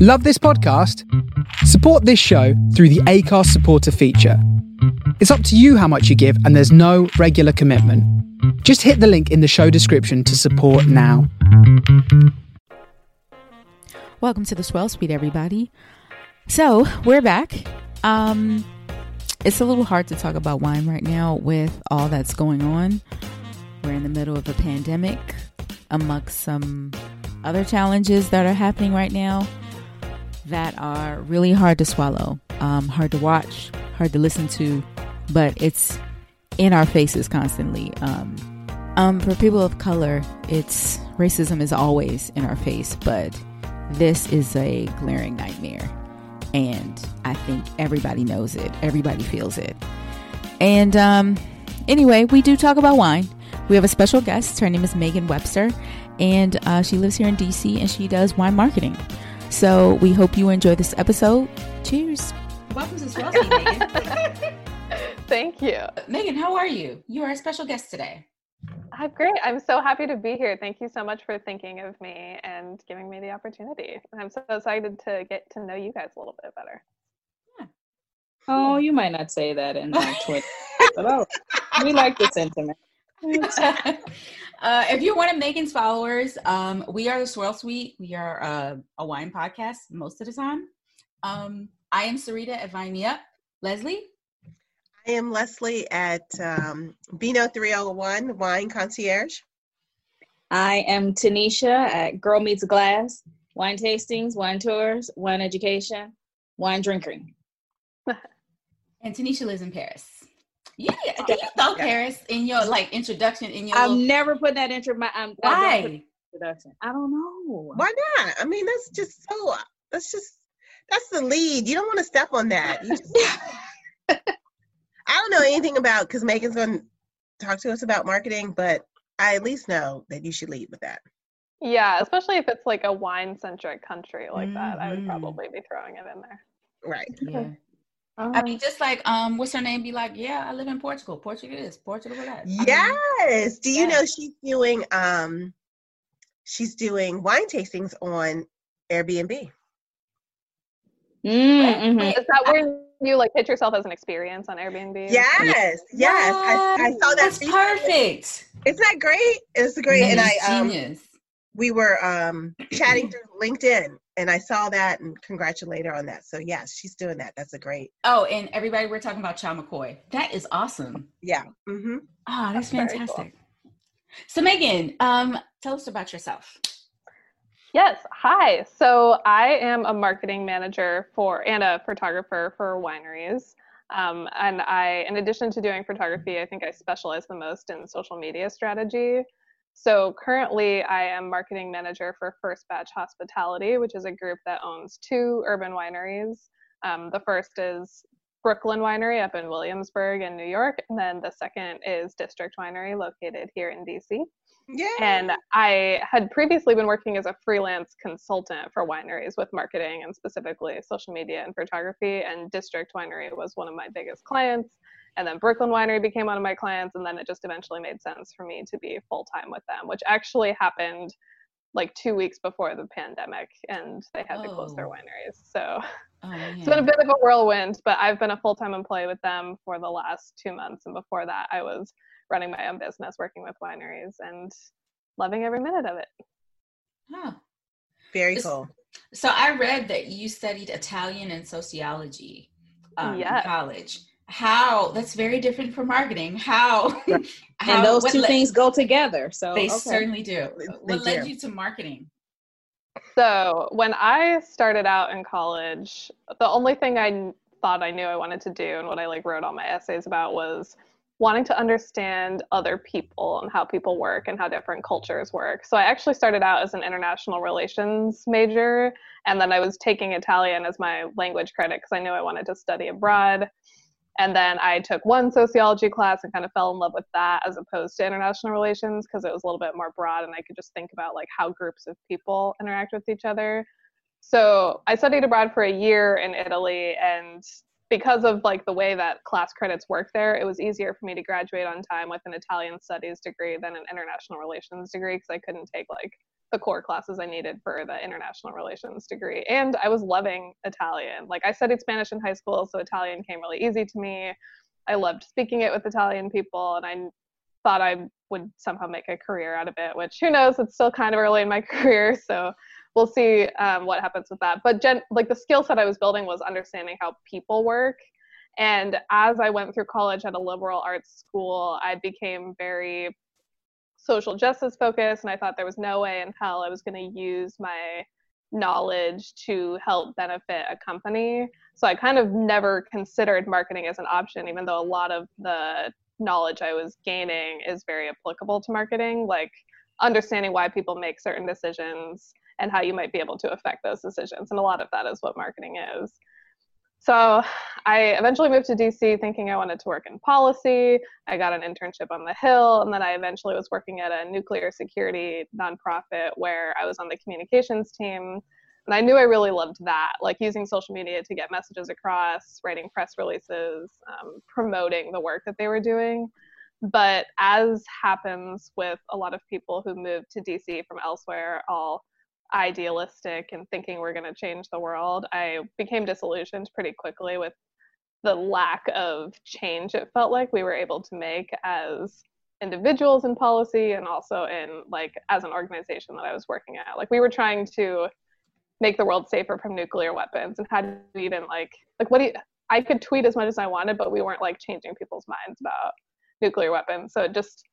Love this podcast? Support this show through the Acast supporter feature. It's up to you how much you give, and there's no regular commitment. Just hit the link in the show description to support now. Welcome to the Swirl Suite, everybody. So we're back. Um, it's a little hard to talk about wine right now with all that's going on. We're in the middle of a pandemic, amongst some other challenges that are happening right now that are really hard to swallow, um, hard to watch, hard to listen to, but it's in our faces constantly. Um, um, for people of color, it's racism is always in our face, but this is a glaring nightmare. And I think everybody knows it, everybody feels it. And um, anyway, we do talk about wine. We have a special guest. Her name is Meaghan Webster, and uh, she lives here in DC and she does wine marketing. So we hope you enjoy this episode. Cheers. Welcome to Swirl Meaghan. Thank you. Meaghan, how are you? You are a special guest today. I'm great. I'm so happy to be here. Thank you so much for thinking of me and giving me the opportunity. I'm so excited to get to know you guys a little bit better. Yeah. Oh, you might not say that in my Twitter, but oh, we like the sentiment. uh, if you're one of Meaghan's followers, um, we are the Swirl Suite. We are uh, a wine podcast most of the time. Um, I am Sarita at Vine Me Up. Leslie? I am Leslie at um, Vino 301 Wine Concierge. I am Tanisha at Girl Meets Glass, wine tastings, wine tours, wine education, wine drinking. and Tanisha lives in Paris. Yeah, do you throw Paris in your like introduction in your? I've little... never put that intro. My um, why introduction? I don't know. Why not? I mean, that's just so. That's just that's the lead. You don't want to step on that. Just, I don't know anything about because Meaghan's going to talk to us about marketing, but I at least know that you should lead with that. Yeah, especially if it's like a wine centric country like mm-hmm. that, I would mm-hmm. probably be throwing it in there. Right. Yeah. I mean, just like um, what's her name? Be like, yeah, I live in Portugal. Portugal is Portugal. That. Yes. Do you know she's doing um, she's doing wine tastings on Airbnb. Mm-hmm. Is that where you like pitch yourself as an experience on Airbnb? Yes, yes. I, I, saw that. That's perfect. Isn't that great? It's great. That and I um, genius. we were um chatting through LinkedIn and I saw that and congratulate her on that. So yes, she's doing that. That's a great. Oh, and everybody, we're talking about Chow McCoy. That is awesome. Yeah. Mm-hmm. Oh, that's, that's fantastic. Cool. So Meaghan, um, tell us about yourself. Yes. Hi. So I am a marketing manager for and a photographer for wineries. Um, and I, in addition to doing photography, I think I specialize the most in social media strategy. So currently, I am marketing manager for First Batch Hospitality, which is a group that owns two urban wineries. Um, the first is Brooklyn Winery up in Williamsburg in New York, and then the second is District Winery located here in DC. Yeah. And I had previously been working as a freelance consultant for wineries with marketing and specifically social media and photography. And District Winery was one of my biggest clients. And then Brooklyn Winery became one of my clients. And then it just eventually made sense for me to be full time with them, which actually happened like two weeks before the pandemic and they had oh. to close their oh. wineries. So oh, it's been a bit of a whirlwind, but I've been a full time employee with them for the last two months. And before that, I was running my own business, working with wineries, and loving every minute of it. Huh. Very cool. So I read that you studied Italian and sociology um, yes. in college. How that's very different from marketing. How, how and those two things go together. So they okay. certainly do. what led you to marketing? So when I started out in college, the only thing I thought I knew I wanted to do and what I like wrote all my essays about was wanting to understand other people and how people work and how different cultures work. So I actually started out as an international relations major, and then I was taking Italian as my language credit because I knew I wanted to study abroad. And then I took one sociology class and kind of fell in love with that as opposed to international relations because it was a little bit more broad and I could just think about like how groups of people interact with each other. So I studied abroad for a year in Italy and because of like the way that class credits work there, it was easier for me to graduate on time with an Italian studies degree than an international relations degree because I couldn't take like the core classes I needed for the international relations degree. And I was loving Italian. Like I studied Spanish in high school, so Italian came really easy to me. I loved speaking it with Italian people, and I thought I would somehow make a career out of it, which who knows, it's still kind of early in my career. So we'll see um, what happens with that. But gen- like the skill set I was building was understanding how people work. And as I went through college at a liberal arts school, I became very social justice focus, and I thought there was no way in hell I was going to use my knowledge to help benefit a company. So I kind of never considered marketing as an option, even though a lot of the knowledge I was gaining is very applicable to marketing, like understanding why people make certain decisions and how you might be able to affect those decisions. And a lot of that is what marketing is. So I eventually moved to DC thinking I wanted to work in policy. I got an internship on the Hill, and then I eventually was working at a nuclear security nonprofit where I was on the communications team. And I knew I really loved that, like using social media to get messages across, writing press releases, um, promoting the work that they were doing. But as happens with a lot of people who move to DC from elsewhere, all idealistic and thinking we're going to change the world, I became disillusioned pretty quickly with the lack of change it felt like we were able to make as individuals in policy and also in like as an organization that I was working at. Like we were trying to make the world safer from nuclear weapons and how do we even like like what do you I could tweet as much as I wanted, but we weren't like changing people's minds about nuclear weapons. So it just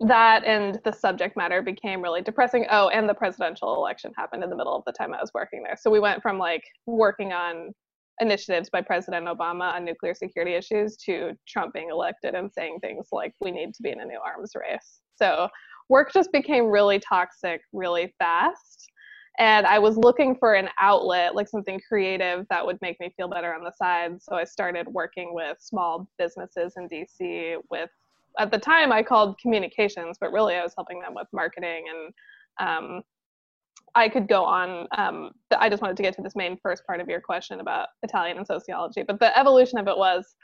that and the subject matter became really depressing. Oh, and the presidential election happened in the middle of the time I was working there. So we went from like working on initiatives by President Obama on nuclear security issues to Trump being elected and saying things like we need to be in a new arms race. So work just became really toxic really fast. And I was looking for an outlet, like something creative that would make me feel better on the side. So I started working with small businesses in DC with at the time I called communications, but really I was helping them with marketing and um, I could go on. Um, I just wanted to get to this main first part of your question about Italian and sociology, but the evolution of it was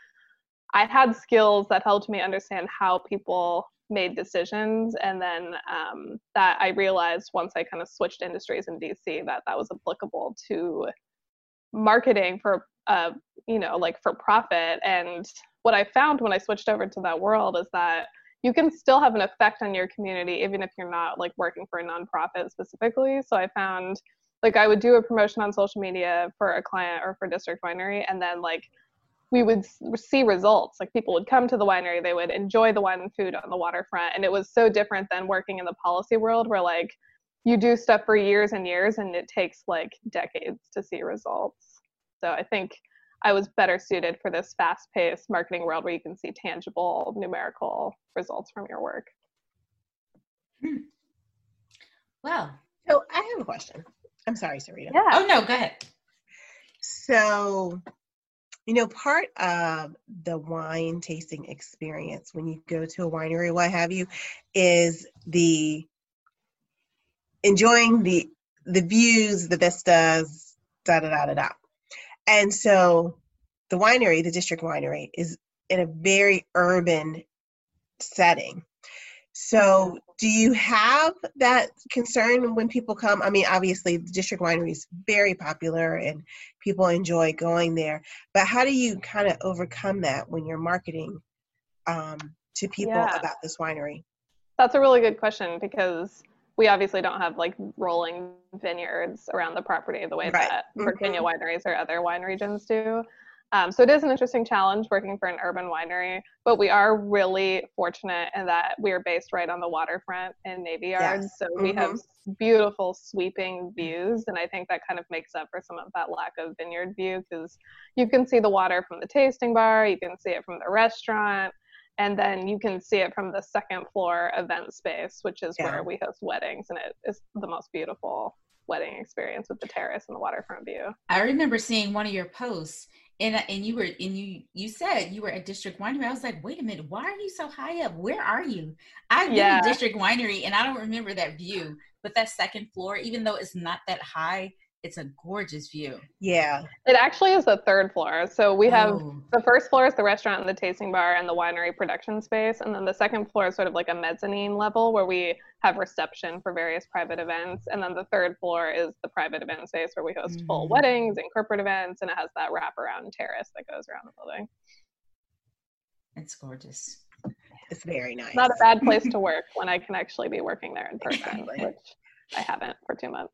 I had skills that helped me understand how people made decisions, and then um, that I realized once I kind of switched industries in DC that that was applicable to marketing for uh, you know like for profit and what I found when I switched over to that world is that you can still have an effect on your community even if you're not like working for a nonprofit specifically. So I found like I would do a promotion on social media for a client or for District Winery, and then like we would see results. Like people would come to the winery, they would enjoy the wine and food on the waterfront, and it was so different than working in the policy world where like you do stuff for years and years and it takes like decades to see results. So I think I was better suited for this fast paced marketing world where you can see tangible numerical results from your work. Hmm. Well, so I have a question. I'm sorry, Sarita. Yeah. Oh, no, go ahead. So, you know, part of the wine tasting experience when you go to a winery, what have you, is the enjoying the the views, the vistas, da da da da da. And so the winery, the district winery, is in a very urban setting. So, do you have that concern when people come? I mean, obviously, the district winery is very popular and people enjoy going there. But how do you kind of overcome that when you're marketing um, to people yeah. about this winery? That's a really good question because we obviously don't have like rolling vineyards around the property the way right. that mm-hmm. Virginia wineries or other wine regions do. Um, so it is an interesting challenge working for an urban winery, but we are really fortunate in that we are based right on the waterfront in Navy Yard. Yes. So mm-hmm. we have mm-hmm. beautiful sweeping views, and I think that kind of makes up for some of that lack of vineyard view because you can see the water from the tasting bar, you can see it from the restaurant, And then you can see it from the second floor event space, which is Yeah. where we host weddings, and it is the most beautiful wedding experience with the terrace and the waterfront view. I remember seeing one of your posts, and and you were and you you said you were at District Winery. I was like, wait a minute, why are you so high up? Where are you? I've been Yeah. to District Winery, and I don't remember that view. But that second floor, even though it's not that high, it's a gorgeous view. Yeah. It actually is the third floor. So we have Oh. the first floor is the restaurant and the tasting bar and the winery production space. And then the second floor is sort of like a mezzanine level where we have reception for various private events. And then the third floor is the private event space where we host full Mhm. weddings and corporate events. And it has that wraparound terrace that goes around the building. it's gorgeous. It's very nice. Not a bad place to work when I can actually be working there in person, Exactly. which I haven't for two months.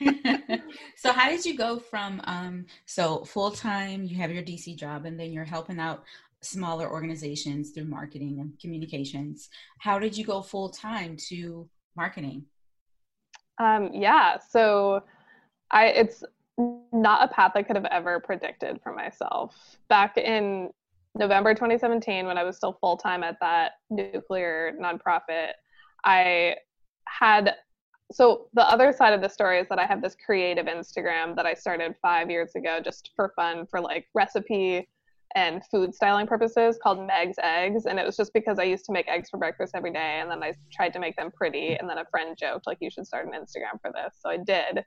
so how did you go from um so full time you have your dc job and then you're helping out smaller organizations through marketing and communications how did you go full time to marketing Um, yeah, so I it's not a path I could have ever predicted for myself. Back in November 2017, when I was still full time at that nuclear nonprofit, I had so the other side of the story is that I have this creative Instagram that I started five years ago just for fun for like recipe and food styling purposes called Meg's Eggs. And it was just because I used to make eggs for breakfast every day and then I tried to make them pretty. And then a friend joked, like, you should start an Instagram for this. So I did.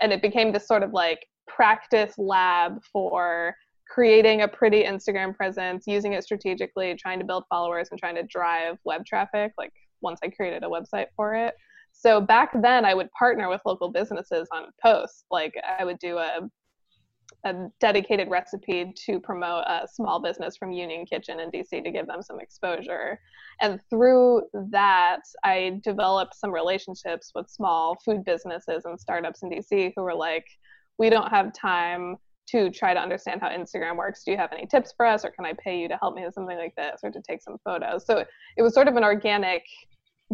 And it became this sort of like practice lab for creating a pretty Instagram presence, using it strategically, trying to build followers and trying to drive web traffic, like once I created a website for it. So back then I would partner with local businesses on posts. Like I would do a a dedicated recipe to promote a small business from Union Kitchen in DC to give them some exposure. And through that, I developed some relationships with small food businesses and startups in DC who were like, we don't have time to try to understand how Instagram works. Do you have any tips for us, or can I pay you to help me with something like this, or to take some photos? So it was sort of an organic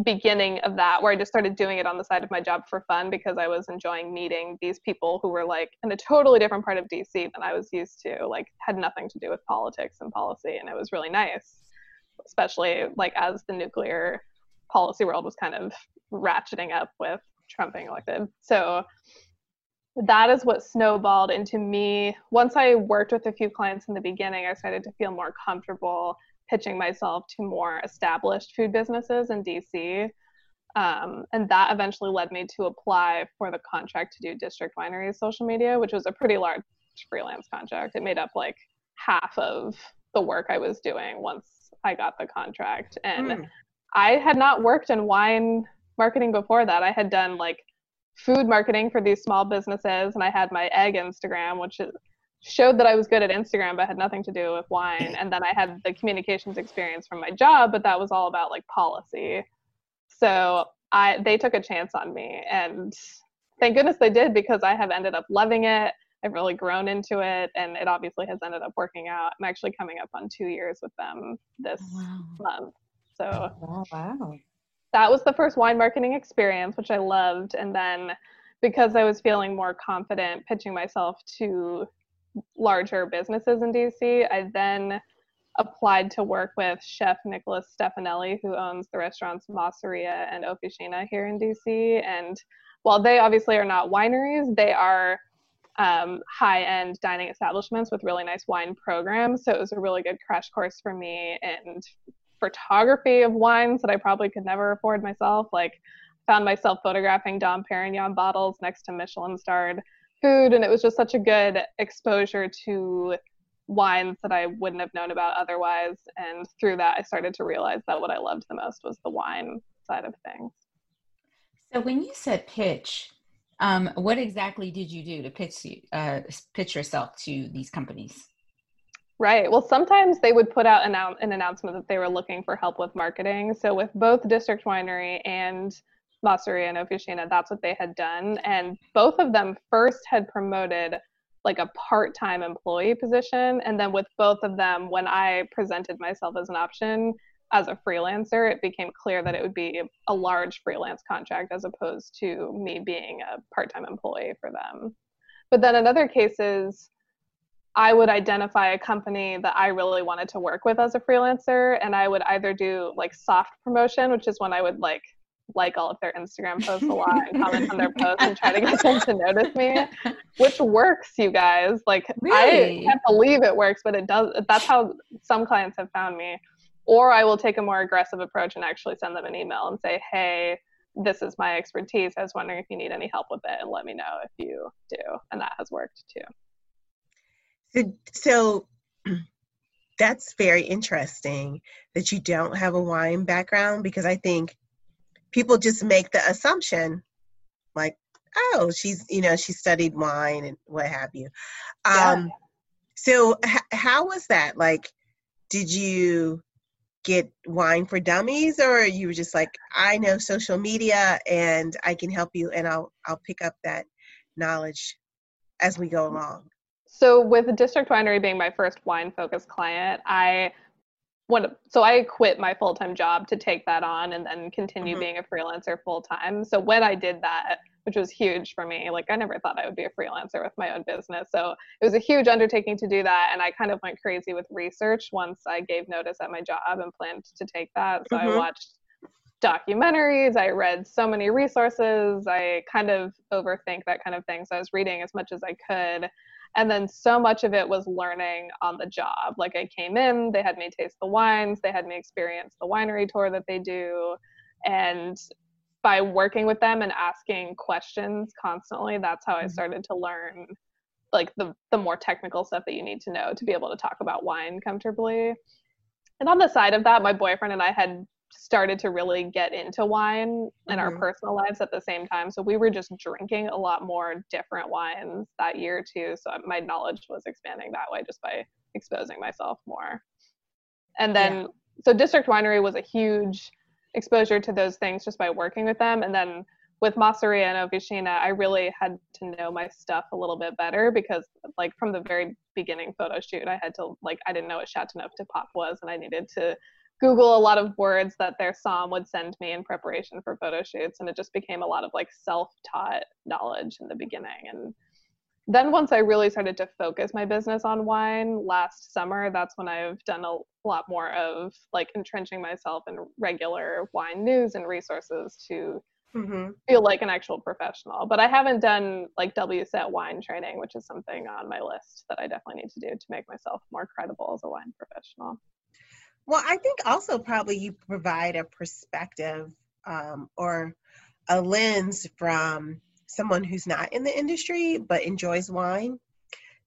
beginning of that where I just started doing it on the side of my job for fun because I was enjoying meeting these people who were like in a totally different part of DC than I was used to, like had nothing to do with politics and policy and it was really nice. Especially like as the nuclear policy world was kind of ratcheting up with Trump being elected. So that is what snowballed into me. Once I worked with a few clients in the beginning, I started to feel more comfortable pitching myself to more established food businesses in DC. Um, and that eventually led me to apply for the contract to do District Wineries social media, which was a pretty large freelance contract. It made up like half of the work I was doing once I got the contract. And Mm. I had not worked in wine marketing before that. I had done like food marketing for these small businesses, and I had my egg Instagram, which is, showed that I was good at Instagram, but had nothing to do with wine. And then I had the communications experience from my job, but that was all about like policy. So I they took a chance on me, and thank goodness they did because I have ended up loving it. I've really grown into it, and it obviously has ended up working out. I'm actually coming up on two years with them this oh, wow month. So Wow, wow. that was the first wine marketing experience, which I loved. And then because I was feeling more confident pitching myself to larger businesses in DC, I then applied to work with chef Nicholas Stefanelli, who owns the restaurants Masseria and Officina here in DC. And while they obviously are not wineries, they are um, high end dining establishments with really nice wine programs. So it was a really good crash course for me and photography of wines that I probably could never afford myself. Like, found myself photographing Dom Perignon bottles next to Michelin starred food, and it was just such a good exposure to wines that I wouldn't have known about otherwise. And through that, I started to realize that what I loved the most was the wine side of things. so when you said pitch um, what exactly did you do to pitch you, uh, pitch yourself to these companies Right. Well, sometimes they would put out annou- an announcement that they were looking for help with marketing. So with both District Winery and Masseria and Officina, that's what they had done. And both of them first had promoted like a part-time employee position. And then with both of them, when I presented myself as an option as a freelancer, it became clear that it would be a large freelance contract as opposed to me being a part-time employee for them. But then in other cases, I would identify a company that I really wanted to work with as a freelancer, and I would either do like soft promotion, which is when I would like like all of their Instagram posts a lot and comment on their posts and try to get them to notice me, which works, you guys. Like really? I can't believe it works, but it does. That's how some clients have found me. Or I will take a more aggressive approach and actually send them an email and say, "Hey, this is my expertise. I was wondering if you need any help with it, and let me know if you do." And that has worked too. So, so that's very interesting that you don't have a wine background because I think people just make the assumption like oh she's you know she studied wine and what have you. Um yeah. so h- how was that? Like did you get wine for dummies or you were just like i know social media and i can help you and i'll i'll pick up that knowledge as we go along so with district winery being my first wine focused client i when so I quit my full time job to take that on and then continue mm-hmm. being a freelancer full time. So when I did that, which was huge for me, like I never thought I would be a freelancer with my own business. So it was a huge undertaking to do that, and I kind of went crazy with research once I gave notice at my job and planned to take that. So mm-hmm. I watched documentaries, I read so many resources, I kind of overthink that kind of thing. So I was reading as much as I could and then so much of it was learning on the job. Like i came in they had me taste the wines they had me experience the winery tour that they do. And by working with them and asking questions constantly that's how i mm-hmm. started to learn like the the more technical stuff that you need to know to be able to talk about wine comfortably. And on the side of that my boyfriend and i had started to really get into wine mm-hmm. in our mm-hmm. personal lives at the same time. So we were just drinking a lot more different wines that year too. So my knowledge was expanding that way just by exposing myself more. And then, yeah. so District Winery was a huge exposure to those things just by working with them. And then with Masseria and Officina, I really had to know my stuff a little bit better because, like, from the very beginning photo shoot, I had to, like, I didn't know what Chateauneuf du Pape was, and I needed to Google a lot of words that their som would send me in preparation for photo shoots, and it just became a lot of like self-taught knowledge in the beginning. And then once I really started to focus my business on wine last summer, that's when I've done a lot more of like entrenching myself in regular wine news and resources to mm-hmm. feel like an actual professional. But I haven't done like WSET wine training, which is something on my list that I definitely need to do to make myself more credible as a wine professional. Well, I think also probably you provide a perspective um, or a lens from someone who's not in the industry but enjoys wine.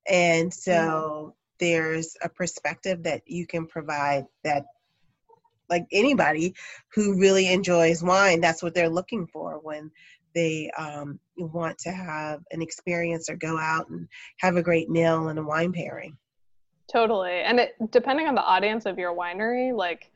And so mm-hmm. there's a perspective that you can provide that like anybody who really enjoys wine, that's what they're looking for when they um, want to have an experience or go out and have a great meal and a wine pairing. Totally. And it depending on the audience of your winery, like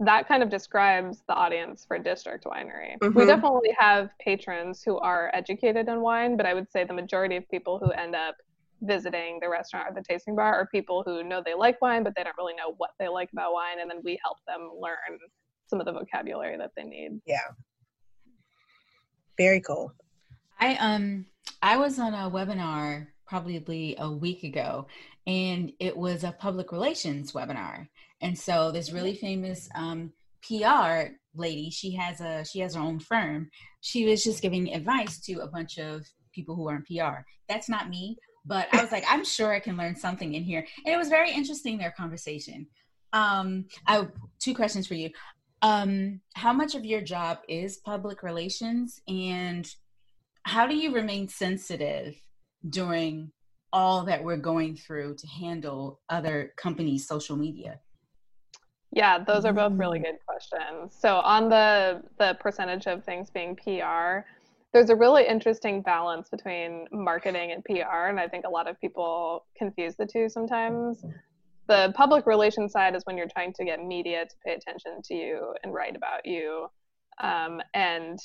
that kind of describes the audience for district winery. Mm-hmm. We definitely have patrons who are educated in wine, but I would say the majority of people who end up visiting the restaurant or the tasting bar are people who know they like wine, but they don't really know what they like about wine. And then we help them learn some of the vocabulary that they need. Yeah. Very cool. I um I was on a webinar probably a week ago and it was a public relations webinar. And so this really famous um, PR lady, she has a she has her own firm. She was just giving advice to a bunch of people who are in PR. That's not me, but I was like, I'm sure I can learn something in here. And it was very interesting their conversation. Um, I have two questions for you. Um, how much of your job is public relations, and how do you remain sensitive during all that we're going through to handle other companies' social media? Yeah, those are both really mm. good questions. So on the the percentage of things being PR, there's a really interesting balance between marketing and PR, and I think a lot of people confuse the two sometimes. The public relations side is when you're trying to get media to pay attention to you and write about you, um, and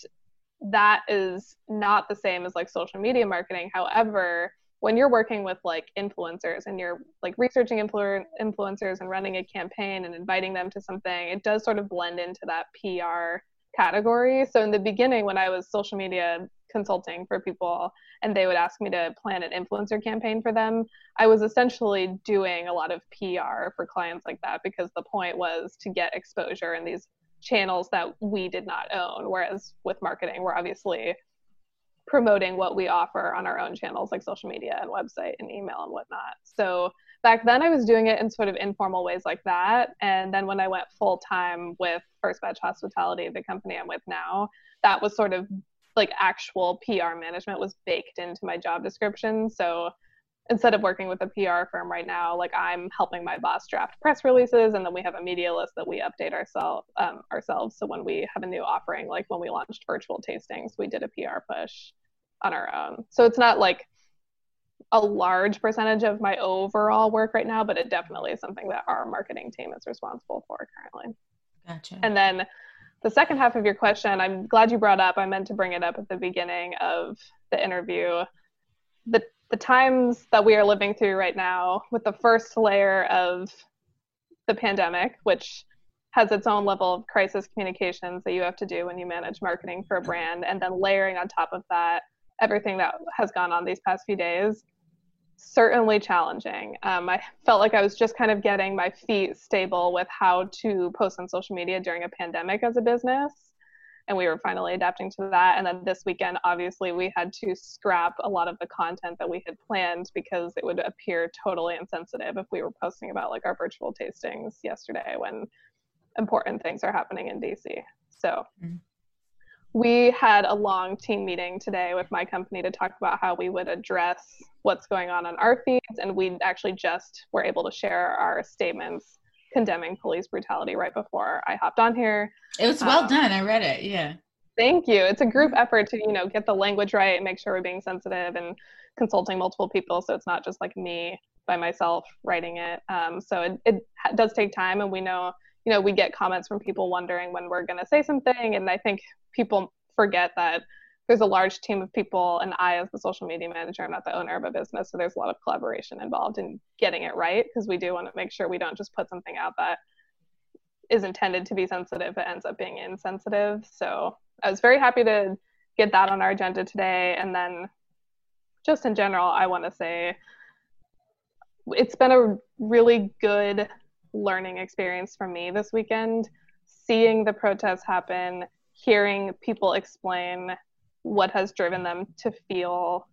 that is not the same as like social media marketing. However, when you're working with like influencers and you're like researching influ- influencers and running a campaign and inviting them to something, it does sort of blend into that PR category. So in the beginning, when I was social media consulting for people and they would ask me to plan an influencer campaign for them, I was essentially doing a lot of PR for clients like that because the point was to get exposure in these channels that we did not own. Whereas with marketing, we're obviously promoting what we offer on our own channels like social media and website and email and whatnot. So back then I was doing it in sort of informal ways like that. And then when I went full time with First Batch Hospitality, the company I'm with now, that was sort of like actual PR management was baked into my job description. So instead of working with a PR firm right now, like I'm helping my boss draft press releases, and then we have a media list that we update ourselves um, ourselves. So when we have a new offering, like when we launched virtual tastings, we did a PR push on our own. So it's not like a large percentage of my overall work right now, but it definitely is something that our marketing team is responsible for currently. Gotcha. And then the second half of your question, I'm glad you brought up. I meant to bring it up at the beginning of the interview. The the times that we are living through right now, with the first layer of the pandemic, which has its own level of crisis communications that you have to do when you manage marketing for a brand, and then layering on top of that everything that has gone on these past few days certainly challenging. Um, I felt like I was just kind of getting my feet stable with how to post on social media during a pandemic as a business. And we were finally adapting to that. And then this weekend, obviously, we had to scrap a lot of the content that we had planned because it would appear totally insensitive if we were posting about like our virtual tastings yesterday when important things are happening in DC. So mm-hmm we had a long team meeting today with my company to talk about how we would address what's going on on our feeds and we actually just were able to share our statements condemning police brutality right before i hopped on here. It was well um, done. I read it. Yeah. Thank you. It's a group effort to you know get the language right and make sure we're being sensitive and consulting multiple people so it's not just like me by myself writing it. Um, so it, it does take time and we know you know we get comments from people wondering when we're going to say something and i think people forget that there's a large team of people and i as the social media manager i'm not the owner of a business so there's a lot of collaboration involved in getting it right because we do want to make sure we don't just put something out that is intended to be sensitive but ends up being insensitive. So i was very happy to get that on our agenda today and then just in general i want to say it's been a really good learning experience for me this weekend seeing the protests happen hearing people explain what has driven them to feel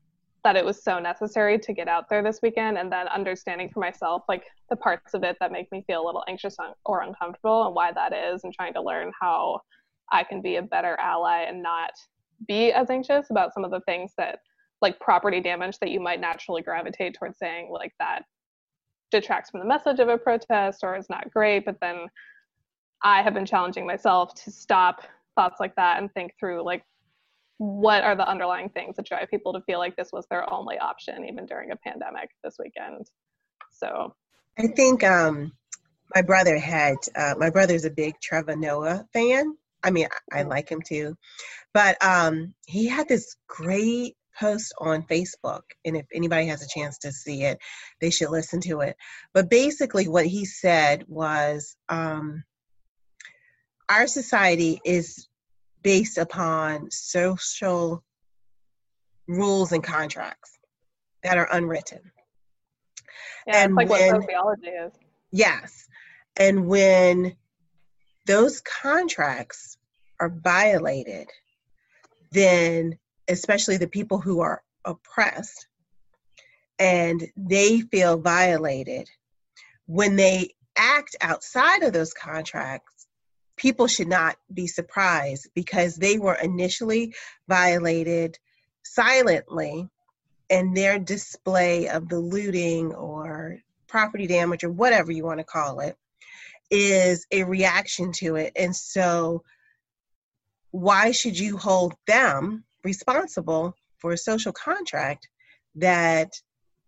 that it was so necessary to get out there this weekend and then understanding for myself like the parts of it that make me feel a little anxious or uncomfortable and why that is and trying to learn how I can be a better ally and not be as anxious about some of the things that like property damage that you might naturally gravitate towards saying like that detracts from the message of a protest or is not great but then I have been challenging myself to stop thoughts like that and think through like what are the underlying things that drive people to feel like this was their only option even during a pandemic this weekend? So i think um my brother had uh, my brother's a big trevor noah fan. I mean I, I like him too. But um he had this great post on facebook and if anybody has a chance to see it they should listen to it. But basically what he said was um our society is based upon social rules and contracts that are unwritten. Yeah, and like when, what sociology is. Yes. And when those contracts are violated, then especially the people who are oppressed and they feel violated, when they act outside of those contracts, people should not be surprised because they were initially violated silently and their display of the looting or property damage or whatever you want to call it is a reaction to it. And so why should you hold them responsible for a social contract that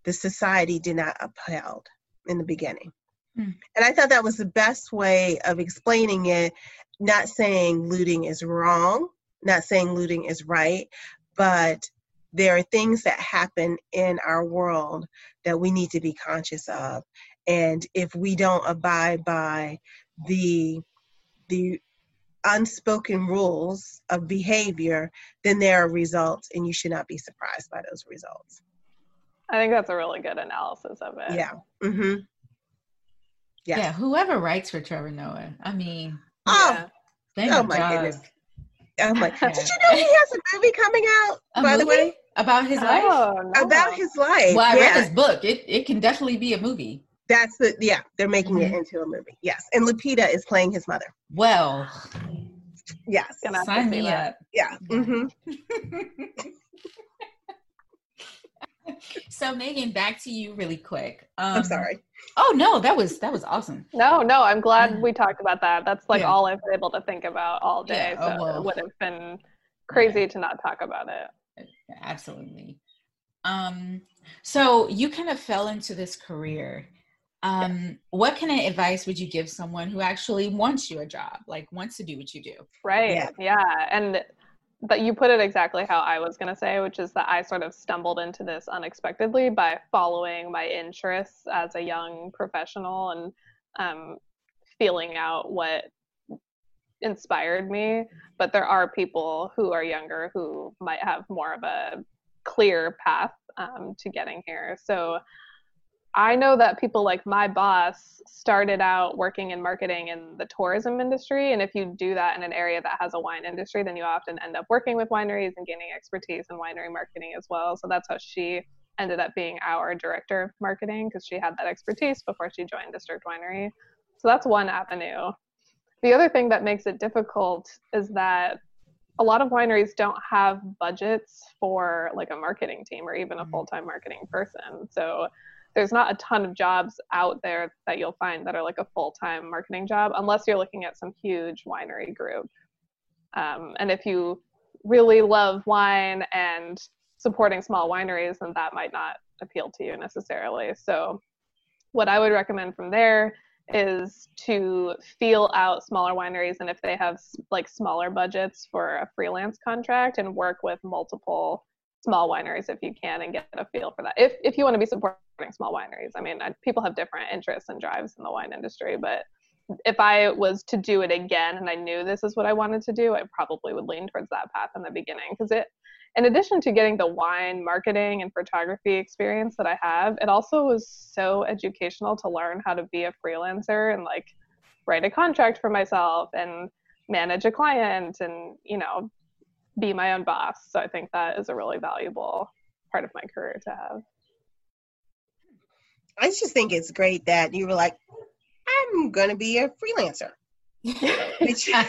the society did not upheld in the beginning Hmm. And I thought that was the best way of explaining it, not saying looting is wrong, not saying looting is right, but there are things that happen in our world that we need to be conscious of. And if we don't abide by the the unspoken rules of behavior, then there are results, and you should not be surprised by those results. I think that's a really good analysis of it. Yeah. Mm-hmm. Yeah. yeah. Whoever writes for Trevor Noah, I mean, oh, yeah. oh my job. goodness. Oh my! Did you know he has a movie coming out? A by movie? the way, about his life. Oh, no. About his life. Well, I yeah. read his book. It it can definitely be a movie. That's the yeah. They're making Mhm. it into a movie. Yes, and Lupita is playing his mother. Well, Yes. Gonna have sign see me that. up. Yeah. hmm so Meaghan, back to you really quick. Um, I'm sorry. Oh no, that was that was awesome. No, no, I'm glad Yeah. we talked about that. That's like Yeah. all I've been able to think about all day. Yeah, oh, so well. it would have been crazy to not talk about it. Absolutely. Um, so you kind of fell into this career. Um, what kind of advice would you give someone who actually wants you a job, like wants to do what you do? Right. Yeah. Yeah. And but you put it exactly how I was going to say, which is that I sort of stumbled into this unexpectedly by following my interests as a young professional and um, feeling out what inspired me. But there are people who are younger who might have more of a clear path um, to getting here. So I know that people like my boss started out working in marketing in the tourism industry. And if you do that in an area that has a wine industry, then you often end up working with wineries and gaining expertise in winery marketing as well. So that's how she ended up being our director of marketing because she had that expertise before she joined District Winery. So that's one avenue. The other thing that makes it difficult is that a lot of wineries don't have budgets for like a marketing team or even a Mhm. full-time marketing person. So there's not a ton of jobs out there that you'll find that are like a full-time marketing job unless you're looking at some huge winery group. Um, and if you really love wine and supporting small wineries, then that might not appeal to you necessarily. So what I would recommend from there is to feel out smaller wineries and if they have like smaller budgets for a freelance contract and work with multiple small wineries if you can and get a feel for that. If if you want to be supporting small wineries i mean I, people have different interests and drives in the wine industry but if i was to do it again and i knew this is what i wanted to do i probably would lean towards that path in the beginning. Because it in addition to getting the wine marketing and photography experience that i have it also was so educational to learn how to be a freelancer and like write a contract for myself and manage a client and you know be my own boss so i think that is a really valuable part of my career to have I just think it's great that you were like, I'm going to be a freelancer. Which, you know?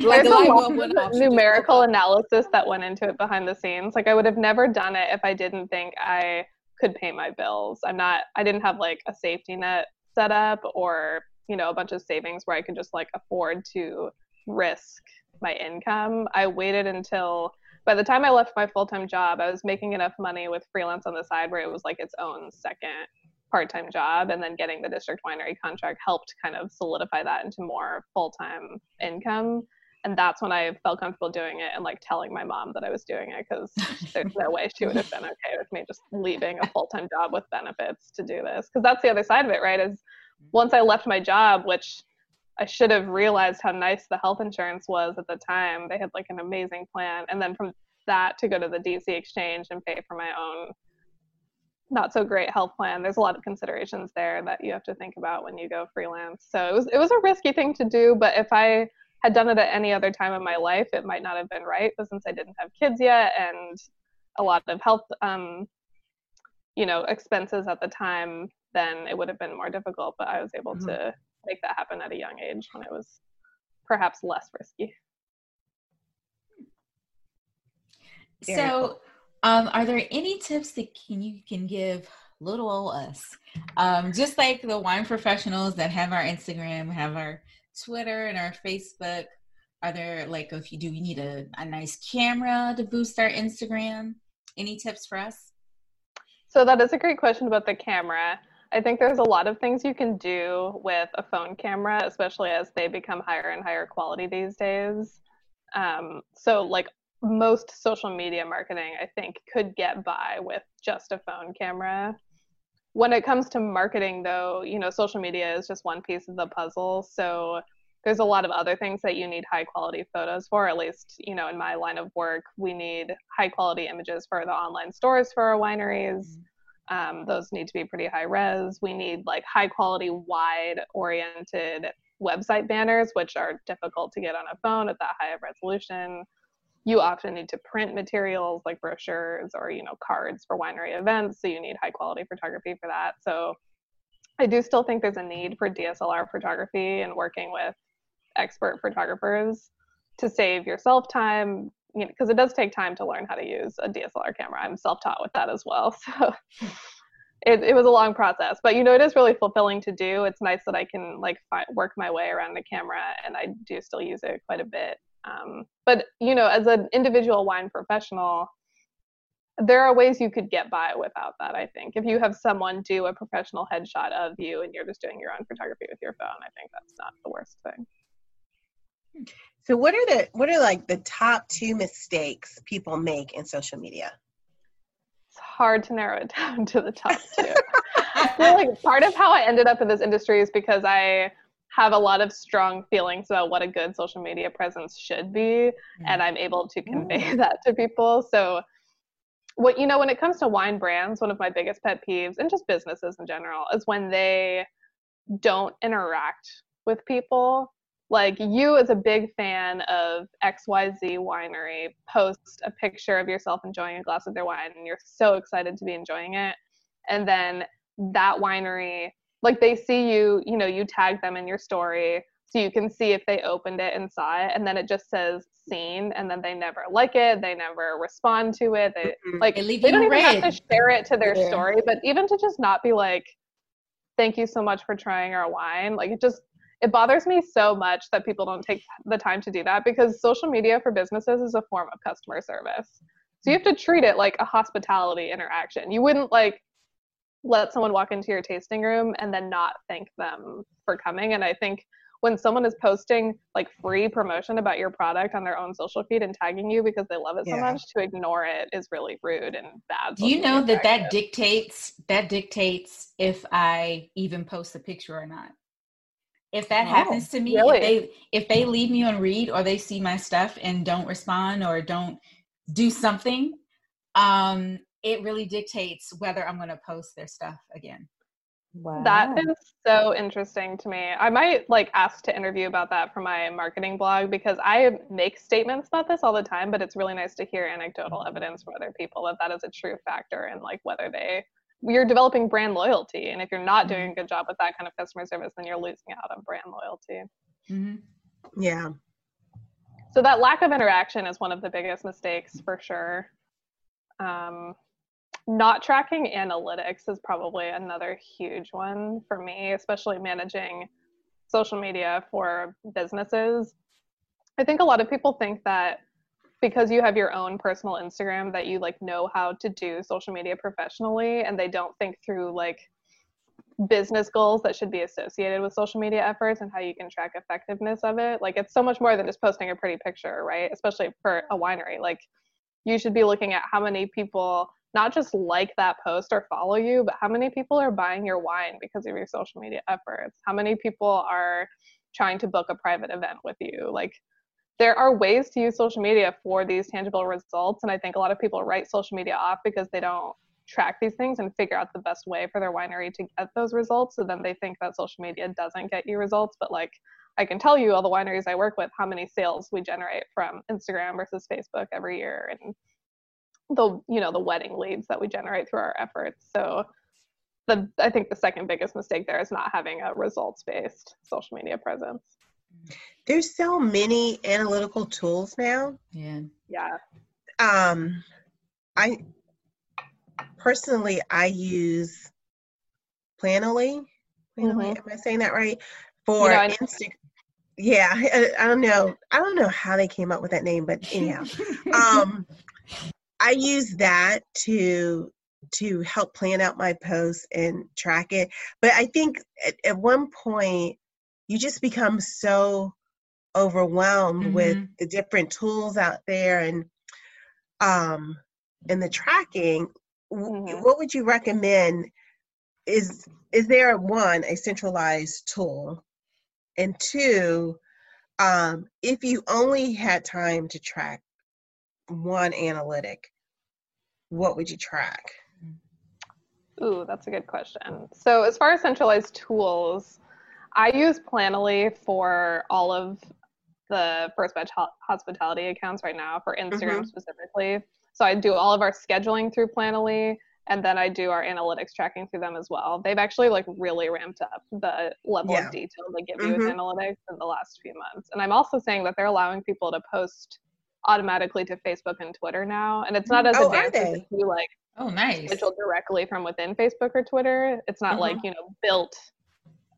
Like There's the a lot of numerical analysis that went into it behind the scenes. Like I would have never done it if I didn't think I could pay my bills. I'm not I didn't have like a safety net set up or, you know, a bunch of savings where I could just like afford to risk my income. I waited until by the time I left my full-time job, I was making enough money with freelance on the side where it was like its own second part-time job and then getting the district winery contract helped kind of solidify that into more full-time income and that's when I felt comfortable doing it and like telling my mom that I was doing it because there's no way she would have been okay with me just leaving a full time job with benefits to do this. Because that's the other side of it, right? Is once I left my job, which I should have realized how nice the health insurance was at the time. They had like an amazing plan, and then from that to go to the DC exchange and pay for my own not so great health plan. There's a lot of considerations there that you have to think about when you go freelance. So it was it was a risky thing to do, but if I had done it at any other time in my life, it might not have been right. But since I didn't have kids yet and a lot of health, um, you know, expenses at the time, then it would have been more difficult. But I was able Mhm. to make that happen at a young age when it was perhaps less risky. Very So, um, are there any tips that can you can give little old us? Um, just like the wine professionals that have our Instagram, have our Twitter, and our Facebook. Are there like if you do, you need a, a nice camera to boost our Instagram? Any tips for us? So that is a great question about the camera. I think there's a lot of things you can do with a phone camera, especially as they become higher and higher quality these days. Um, so like most social media marketing, I think could get by with just a phone camera. When it comes to marketing though, you know, social media is just one piece of the puzzle. So there's a lot of other things that you need high quality photos for at least you know in my line of work we need high quality images for the online stores for our wineries um, those need to be pretty high res. We need like high quality wide oriented website banners which are difficult to get on a phone at that high of resolution. You often need to print materials like brochures or you know cards for winery events so you need high quality photography for that. So i do still think there's a need for dslr photography and working with expert photographers to save yourself time you know because it does take time to learn how to use a dslr camera. I'm self-taught with that as well so it, it was a long process but you know it is really fulfilling to do. It's nice that i can like fi- work my way around the camera and i do still use it quite a bit um, but you know as an individual wine professional there are ways you could get by without that i think. If you have someone do a professional headshot of you and you're just doing your own photography with your phone i think that's not the worst thing So what are the what are like the top two mistakes people make in social media? it's hard to narrow it down to the top two. I feel like part of how I ended up in this industry is because I have a lot of strong feelings about what a good social media presence should be, mm-hmm. and I'm able to convey mm. that to people. So, what you know, when it comes to wine brands, one of my biggest pet peeves, and just businesses in general, is when they don't interact with people like you as a big fan of xyz winery post a picture of yourself enjoying a glass of their wine and you're so excited to be enjoying it and then that winery like they see you you know you tag them in your story so you can see if they opened it and saw it and then it just says seen and then they never like it they never respond to it they Mhm. like They they don't even red. have to share it to their Yeah. story but even to just not be like thank you so much for trying our wine like it just it bothers me so much that people don't take the time to do that because social media for businesses is a form of customer service. So you have to treat it like a hospitality interaction. You wouldn't like let someone walk into your tasting room and then not thank them for coming. And i think when someone is posting like free promotion about your product on their own social feed and tagging you because they love it so much to ignore it is really rude and bad Do you know that that dictates that dictates if I even post a picture or not? If that Oh, happens to me, really? if they if they leave me on read or they see my stuff and don't respond or don't do something, um, it really dictates whether I'm going to post their stuff again. Wow. That is so interesting to me. I might like ask to interview about that for my marketing blog because I make statements about this all the time, but it's really nice to hear anecdotal evidence from other people that that is a true factor and like whether they you're developing brand loyalty and if you're not doing a good job with that kind of customer service then you're losing out on brand loyalty. hmm Yeah. So that lack of interaction is one of the biggest mistakes for sure. Um, not tracking analytics is probably another huge one for me, especially managing social media for businesses. I think a lot of people think that because you have your own personal Instagram that you like know how to do social media professionally and they don't think through like business goals that should be associated with social media efforts and how you can track effectiveness of it. Like it's so much more than just posting a pretty picture, right? Especially for a winery. Like you should be looking at how many people not just like that post or follow you, but how many people are buying your wine because of your social media efforts? How many people are trying to book a private event with you? Like there are ways to use social media for these tangible results and I think a lot of people write social media off because they don't track these things and figure out the best way for their winery to get those results. So then they think that social media doesn't get you results. But like I can tell you all the wineries I work with how many sales we generate from Instagram versus Facebook every year and the you know the wedding leads that we generate through our efforts. So the I think the second biggest mistake there is not having a results based social media presence. There's so many analytical tools now. Yeah. Yeah. Um, I personally I use Planoly. Planoly, am I saying that right? For You know, I know- Insta- yeah, I, I don't know. I don't know how they came up with that name, but anyhow, um, I use that to to help plan out my posts and track it. But I think at, at one point you just become so overwhelmed with Mhm. the different tools out there and um and the tracking. Mhm. What would you recommend? Is is there one a centralized tool, and two, Um, if you only had time to track one analytic, what would you track? Ooh, that's a good question. So, as far as centralized tools, I use Planoly for all of the First Batch hospitality accounts right now for Instagram mm-hmm. specifically. So, I do all of our scheduling through Planoly and then I do our analytics tracking through them as well. They've actually like really ramped up the level yeah. of detail they give you mm-hmm. with analytics in the last few months. And I'm also saying that they're allowing people to post automatically to Facebook and Twitter now, and it's not as oh, advanced as you like oh nice schedule directly from within Facebook or Twitter. It's not like mm-hmm. you know built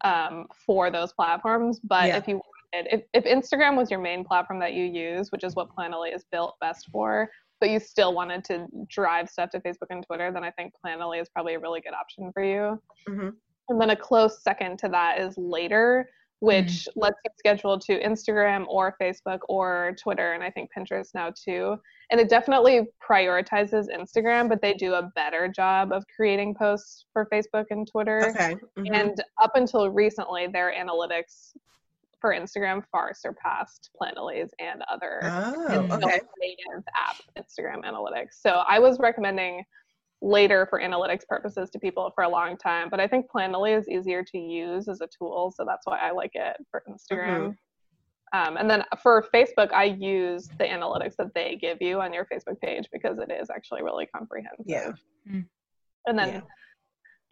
um, for those platforms, but yeah. if you wanted, if, if Instagram was your main platform that you use, which is what Planoly is built best for, but you still wanted to drive stuff to Facebook and Twitter, then I think Planoly is probably a really good option for you. Mm-hmm. And then a close second to that is Later, which mm-hmm. lets you schedule to Instagram or Facebook or Twitter, and I think Pinterest now too. And it definitely prioritizes Instagram, but they do a better job of creating posts for Facebook and Twitter. Okay. Mm-hmm. And up until recently, their analytics for Instagram far surpassed Planoly's and other oh, okay. native app Instagram analytics. So I was recommending later for analytics purposes to people for a long time, but I think Planoly is easier to use as a tool, so that's why I like it for Instagram. Mm-hmm. Um, and then for Facebook, I use the analytics that they give you on your Facebook page because it is actually really comprehensive. Yeah. Mm. And then yeah.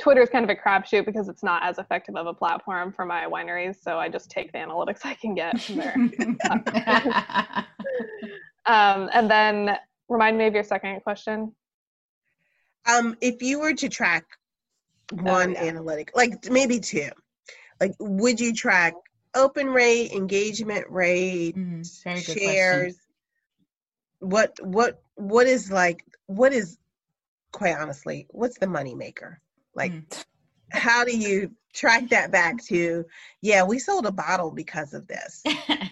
Twitter is kind of a crapshoot because it's not as effective of a platform for my wineries. So I just take the analytics I can get from there. um, and then remind me of your second question. Um, if you were to track one oh, yeah. analytic, like maybe two, like would you track open rate, engagement rate, mm, shares? What what what is like what is quite honestly, what's the money maker? Like, mm. how do you track that back to, yeah, we sold a bottle because of this?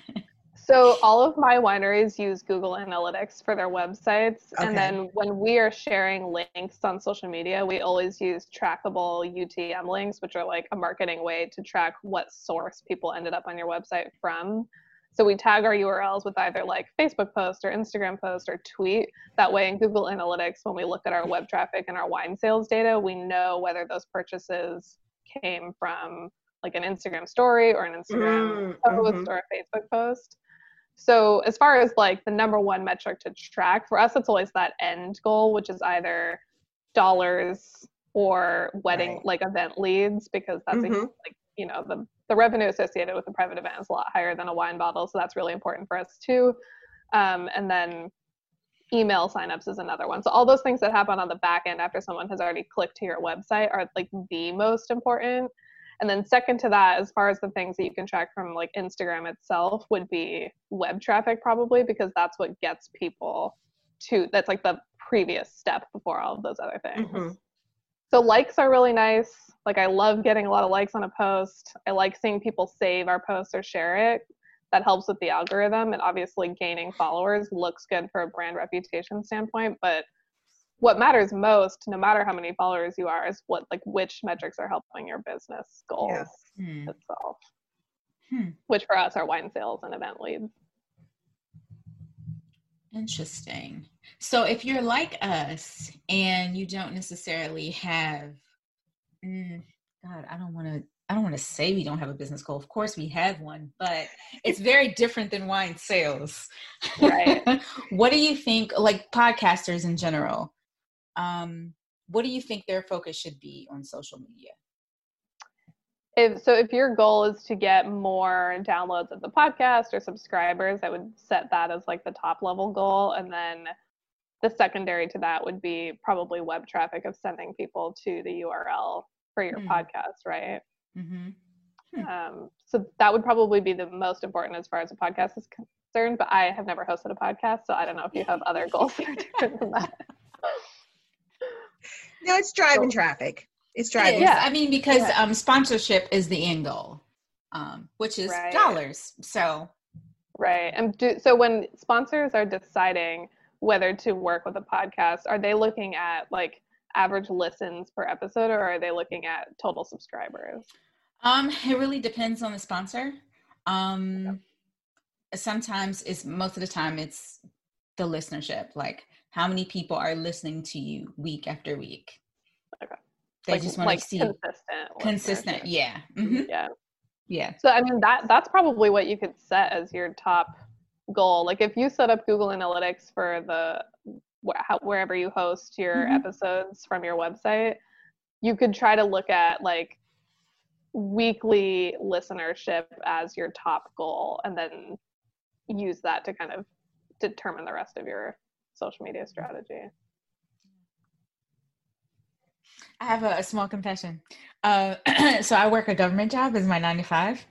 So all of my wineries use Google Analytics for their websites. Okay. And then when we are sharing links on social media, we always use trackable UTM links, which are like a marketing way to track what source people ended up on your website from. So we tag our URLs with either like Facebook post or Instagram post or tweet. That way in Google Analytics, when we look at our web traffic and our wine sales data, we know whether those purchases came from like an Instagram story or an Instagram mm, post mm-hmm. or a Facebook post. So as far as like the number one metric to track, for us it's always that end goal, which is either dollars or wedding right. like event leads because that's mm-hmm. a, like you know the the revenue associated with a private event is a lot higher than a wine bottle, so that's really important for us too. Um, and then email signups is another one. So all those things that happen on the back end after someone has already clicked to your website are like the most important. And then second to that, as far as the things that you can track from like Instagram itself, would be web traffic probably because that's what gets people to. That's like the previous step before all of those other things. Mm-hmm. So likes are really nice. Like I love getting a lot of likes on a post. I like seeing people save our post or share it. That helps with the algorithm and obviously gaining followers looks good for a brand reputation standpoint, but what matters most, no matter how many followers you are, is what like which metrics are helping your business goals yes. hmm. itself. Hmm. Which for us are wine sales and event leads. Interesting. So if you're like us and you don't necessarily have, mm, God, I don't want to. I don't want to say we don't have a business goal. Of course, we have one, but it's very different than wine sales. Right. what do you think, like podcasters in general? Um, what do you think their focus should be on social media? If, so if your goal is to get more downloads of the podcast or subscribers, I would set that as like the top level goal. And then the secondary to that would be probably web traffic of sending people to the URL for your mm. podcast, right? Mm-hmm. Hmm. Um, so that would probably be the most important as far as a podcast is concerned. But I have never hosted a podcast, so I don't know if you have other goals that are different than that. No, it's driving so, traffic. It's driving. Yeah, I mean because yeah. um, sponsorship is the end goal, um, which is right. dollars. So. Right, and do, so when sponsors are deciding whether to work with a podcast, are they looking at like average listens per episode, or are they looking at total subscribers? Um, it really depends on the sponsor. Um, sometimes it's most of the time it's the listenership. Like how many people are listening to you week after week? Okay. They like, just want like to see consistent. consistent. Yeah. hmm Yeah. Yeah. So I mean that that's probably what you could set as your top goal. Like if you set up Google Analytics for the wh- how, wherever you host your Mhm. episodes from your website, you could try to look at like weekly listenership as your top goal and then use that to kind of determine the rest of your social media strategy. I have a, a small confession. Uh, so I work a government job as my nine to five,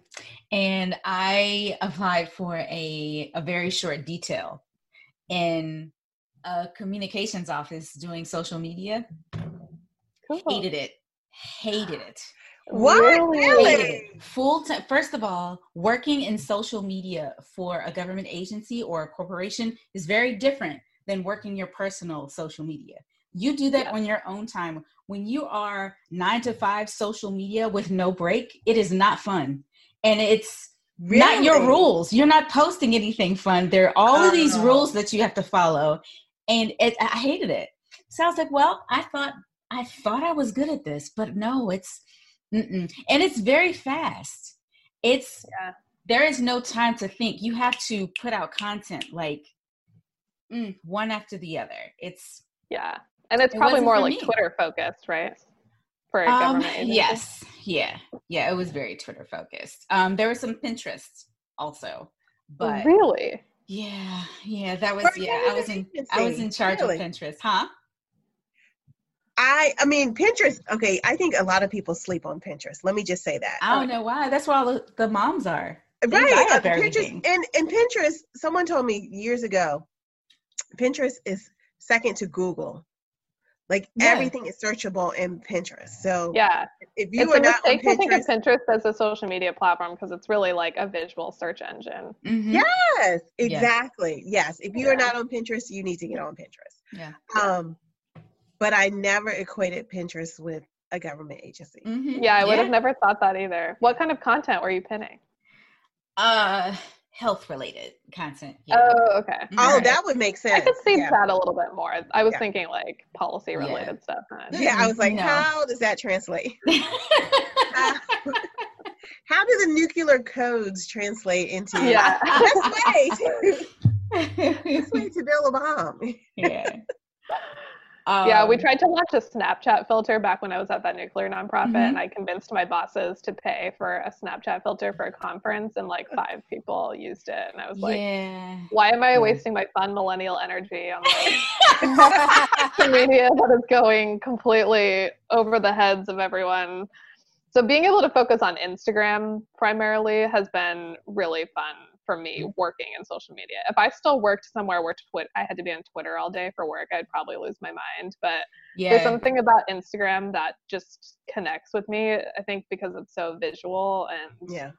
and I applied for a a very short detail in a communications office doing social media. Cool. Hated it. Hated it. What? Really? Really? Full time. First of all, working in social media for a government agency or a corporation is very different than working your personal social media. You do that on your own time. When you are nine to five social media with no break, it is not fun. And it's not your rules. You're not posting anything fun. There are all of these Oh. rules that you have to follow. And it, I hated it. So I was like, well, I thought I thought I was good at this, but no, it's mm-mm. and it's very fast. It's Yeah. there is no time to think. You have to put out content like mm, one after the other. It's Yeah. And it's probably wasn't more like me. Twitter focused, right? For a um, government agency. yes, yeah, yeah. It was very Twitter focused. Um, there was some Pinterest also, but really? yeah, yeah, that was For yeah. I was in I was in charge really? of Pinterest, huh? I I mean Pinterest. Okay, I think a lot of people sleep on Pinterest. Let me just say that. I don't know why. That's where all the, the moms are. They right uh, Pinterest and and Pinterest. Someone told me years ago, Pinterest is second to Google. Like Yeah. everything is searchable in Pinterest. So Yeah. if you it's are a not on mistake to think of Pinterest, Pinterest as a social media platform because it's really like a visual search engine. Mhm. yes, exactly. Yes, if you are not on Pinterest, you need to get on Pinterest. Yeah. Um, but I never equated Pinterest with a government agency. Mhm. Yeah, I would have never thought that either. What kind of content were you pinning? Uh, health related content. Yeah. Oh, okay. Oh, Right. that would make sense. I could see yeah. that a little bit more. I was Yeah. thinking like policy related stuff. huh? Yeah, I was like, No. how does that translate? How do the nuclear codes translate into Yeah. best way to best way to build a bomb? yeah. Yeah, we Um, tried to launch a Snapchat filter back when I was at that nuclear nonprofit, Mhm. and I convinced my bosses to pay for a Snapchat filter for a conference, and like five people used it, and I was like, yeah. why am I wasting my fun millennial energy on like media that is going completely over the heads of everyone? So being able to focus on Instagram primarily has been really fun for me working in social media. If I still worked somewhere where Twitter, I had to be on Twitter all day for work, I'd probably lose my mind. But yeah. there's something about Instagram that just connects with me. I think because it's so visual and Yeah.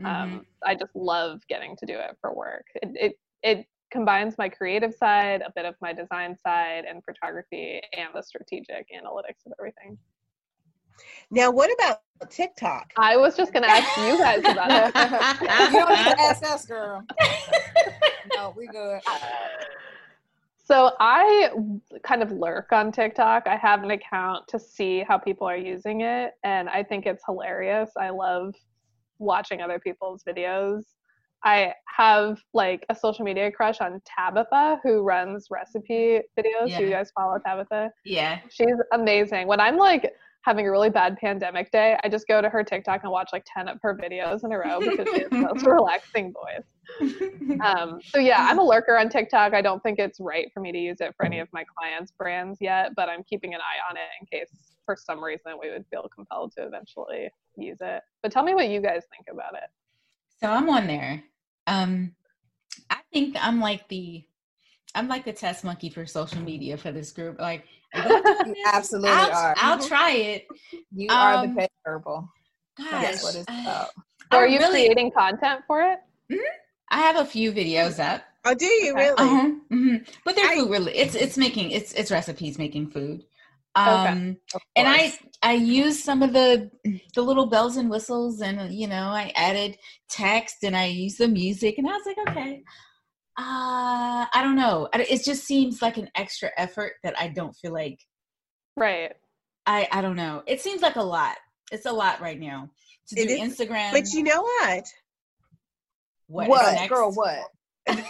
Mhm. um, I just love getting to do it for work. It, it it combines my creative side, a bit of my design side, and photography, and the strategic analytics of everything. Now, what about TikTok? I was just gonna ask you guys about it. you don't have to ask us, girl. no, we good. So I kind of lurk on TikTok. I have an account to see how people are using it, and I think it's hilarious. I love watching other people's videos. I have like a social media crush on Tabitha, who runs recipe videos. Do you guys follow Tabitha? yeah. She's amazing. When I'm like having a really bad pandemic day, I just go to her TikTok and watch like 10 of her videos in a row because she has the most relaxing voice. Um, so yeah, I'm a lurker on TikTok. I don't think it's right for me to use it for any of my clients' brands yet, but I'm keeping an eye on it in case for some reason we would feel compelled to eventually use it. But tell me what you guys think about it. So I'm on there. Um, I think I'm like the I'm like the test monkey for social media for this group. Like, you doing You this? absolutely I'll, are. I'll try it. You are Um, the pet herbal. Gosh, what it's uh, about. So are you really- creating content for it? I have a few videos up. Oh, do you Okay. really? Uh-huh, mhm. But they're I- food really. It's it's making it's it's recipes making food. Um, and I I used some of the the little bells and whistles, and you know, I added text and I used the music, and I was like, okay, uh, I don't know. It just seems like an extra effort that I don't feel like. Right. I I don't know. It seems like a lot. It's a lot right now to do It is, Instagram. But you know what? what, What, next? girl? What?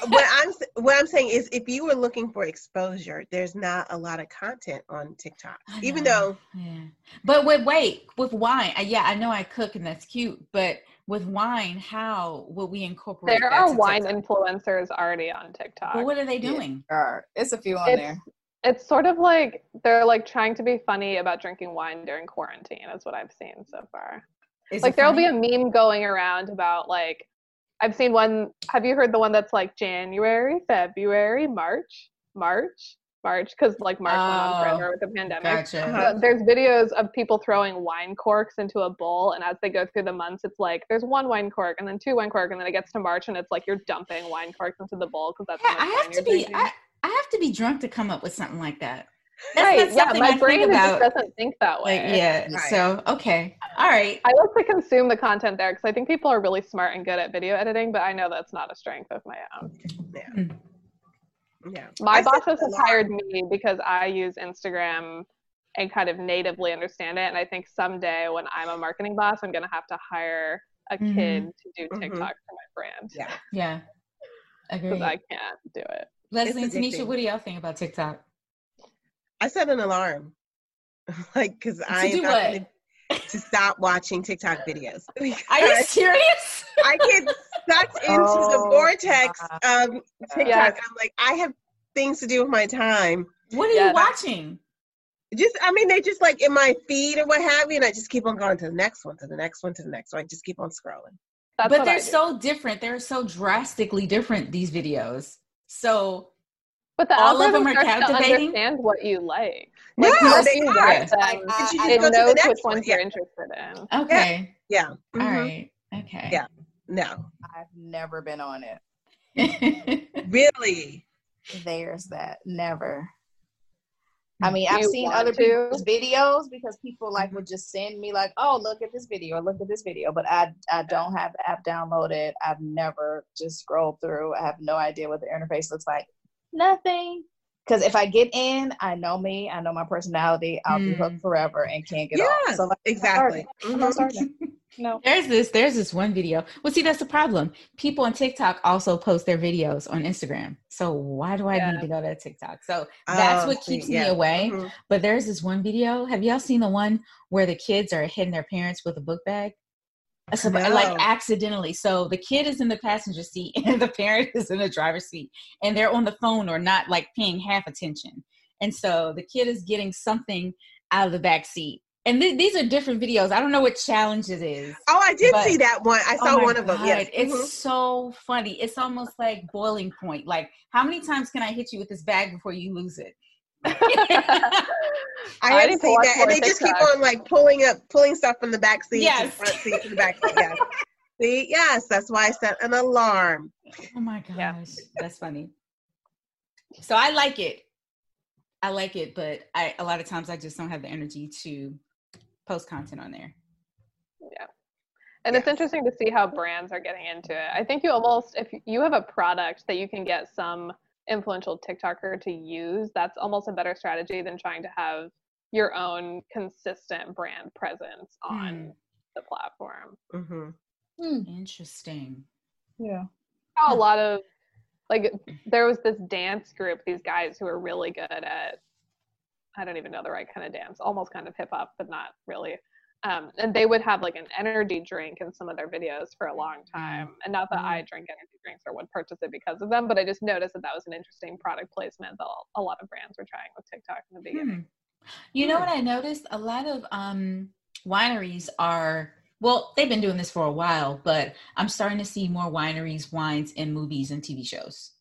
what I'm what I'm saying is, if you were looking for exposure, there's not a lot of content on TikTok. Even though Yeah. But wait, wait, with wine, uh, yeah, I know I cook and that's cute, but with wine, how will we incorporate There that are wine TikTok? influencers already on TikTok. But what are they Yeah. there are. it's a few on It's- there. It's sort of like they're like trying to be funny about drinking wine during quarantine. Is what I've seen so far. Is like there'll be a meme going around about like I've seen one. Have you heard the one that's like January, February, March, March, March? Because like March went on Oh, forever with the pandemic. Gotcha. Uh-huh. There's videos of people throwing wine corks into a bowl, and as they go through the months, it's like there's one wine cork, and then two wine cork, and then it gets to March, and it's like you're dumping wine corks into the bowl because that's Yeah, I have to be. I, I have to be drunk to come up with something like that. That's right? Yeah, my I think brain just doesn't think that way. Like, yeah. Right. So okay. All right. I like to consume the content there because I think people are really smart and good at video editing, but I know that's not a strength of my own. yeah, My I set bosses have hired me because I use Instagram and kind of natively understand it. And I think someday when I'm a marketing boss, I'm going to have to hire a Mhm. kid to do Mhm. TikTok for my brand Yeah. Yeah. because I can't do it. Leslie and Tanisha, what do y'all think about TikTok? I set an alarm, like because I am do not what? gonna- stop watching TikTok videos. Are you Because serious? I get sucked into the Oh, vortex my of TikTok. Yeah. I'm like, I have things to do with my time. What are Yeah, you watching? Just, I mean, they just like in my feed or what have you, and I just keep on going to the next one, to the next one, to the next one. I just keep on scrolling. That's but they're so different. They're so drastically different, these videos. So but the all of them algorithm are starts captivating? understand what you like. Yeah, Like once they are. them, Like, I- But you I- just it go to the knows next which one, ones yeah. you're interested in. okay. Yeah. All mhm. right. Okay. Yeah. No, I've never been on it. really. There's that. Never. I mean, I've You seen other to? people's videos because people like would just send me like, "Oh, look at this video, or look at this video." But I, I don't have the app downloaded. I've never just scrolled through. I have no idea what the interface looks like. Nothing. Because if I get in, I know me. I know my personality. I'll be hooked Mm. forever and can't get Yeah, off. So like, exactly. I'm not Mhm. No. There's this, there's this one video. Well, see, that's the problem. People on TikTok also post their videos on Instagram. So why do I Yeah. need to go to TikTok? So that's Oh, what see, keeps me yeah. away. Mhm. But there's this one video. Have y'all seen the one where the kids are hitting their parents with a book bag? So, No. Like accidentally. So the kid is in the passenger seat and the parent is in the driver's seat, and they're on the phone or not like paying half attention. And so the kid is getting something out of the back seat. And th- these are different videos. I don't know what challenge it is. Oh, I did But- see that one. I Oh saw my one of them. It's Mhm. so funny. It's almost like boiling point. Like, how many times can I hit you with this bag before you lose it? I I have need to seen that, and they just keep on like pulling up, pulling stuff from the back seat, to Yes. the front seat, to the back seat. Yes. See, yes, that's why I set an alarm. Oh my gosh, Yeah. that's funny. So I like it. I like it, but I a lot of times I just don't have the energy to post content on there. Yeah. And it's interesting to see how brands are getting into it. I think you almost, if you have a product that you can get some influential TikToker to use, that's almost a better strategy than trying to have your own consistent brand presence on Hmm. the platform. hmm Interesting. Yeah. A lot of, like, there was this dance group, these guys who are really good at, I don't even know the right kind of dance, almost kind of hip hop, but not really. Um, and they would have like an energy drink in some of their videos for a long time. And not that I drink energy drinks or would purchase it because of them, but I just noticed that that was an interesting product placement that a lot of brands were trying with TikTok in the beginning. Hmm. You know what I noticed? A lot of um, wineries are well, they've been doing this for a while, but I'm starting to see more wineries, wines, and movies and TV shows.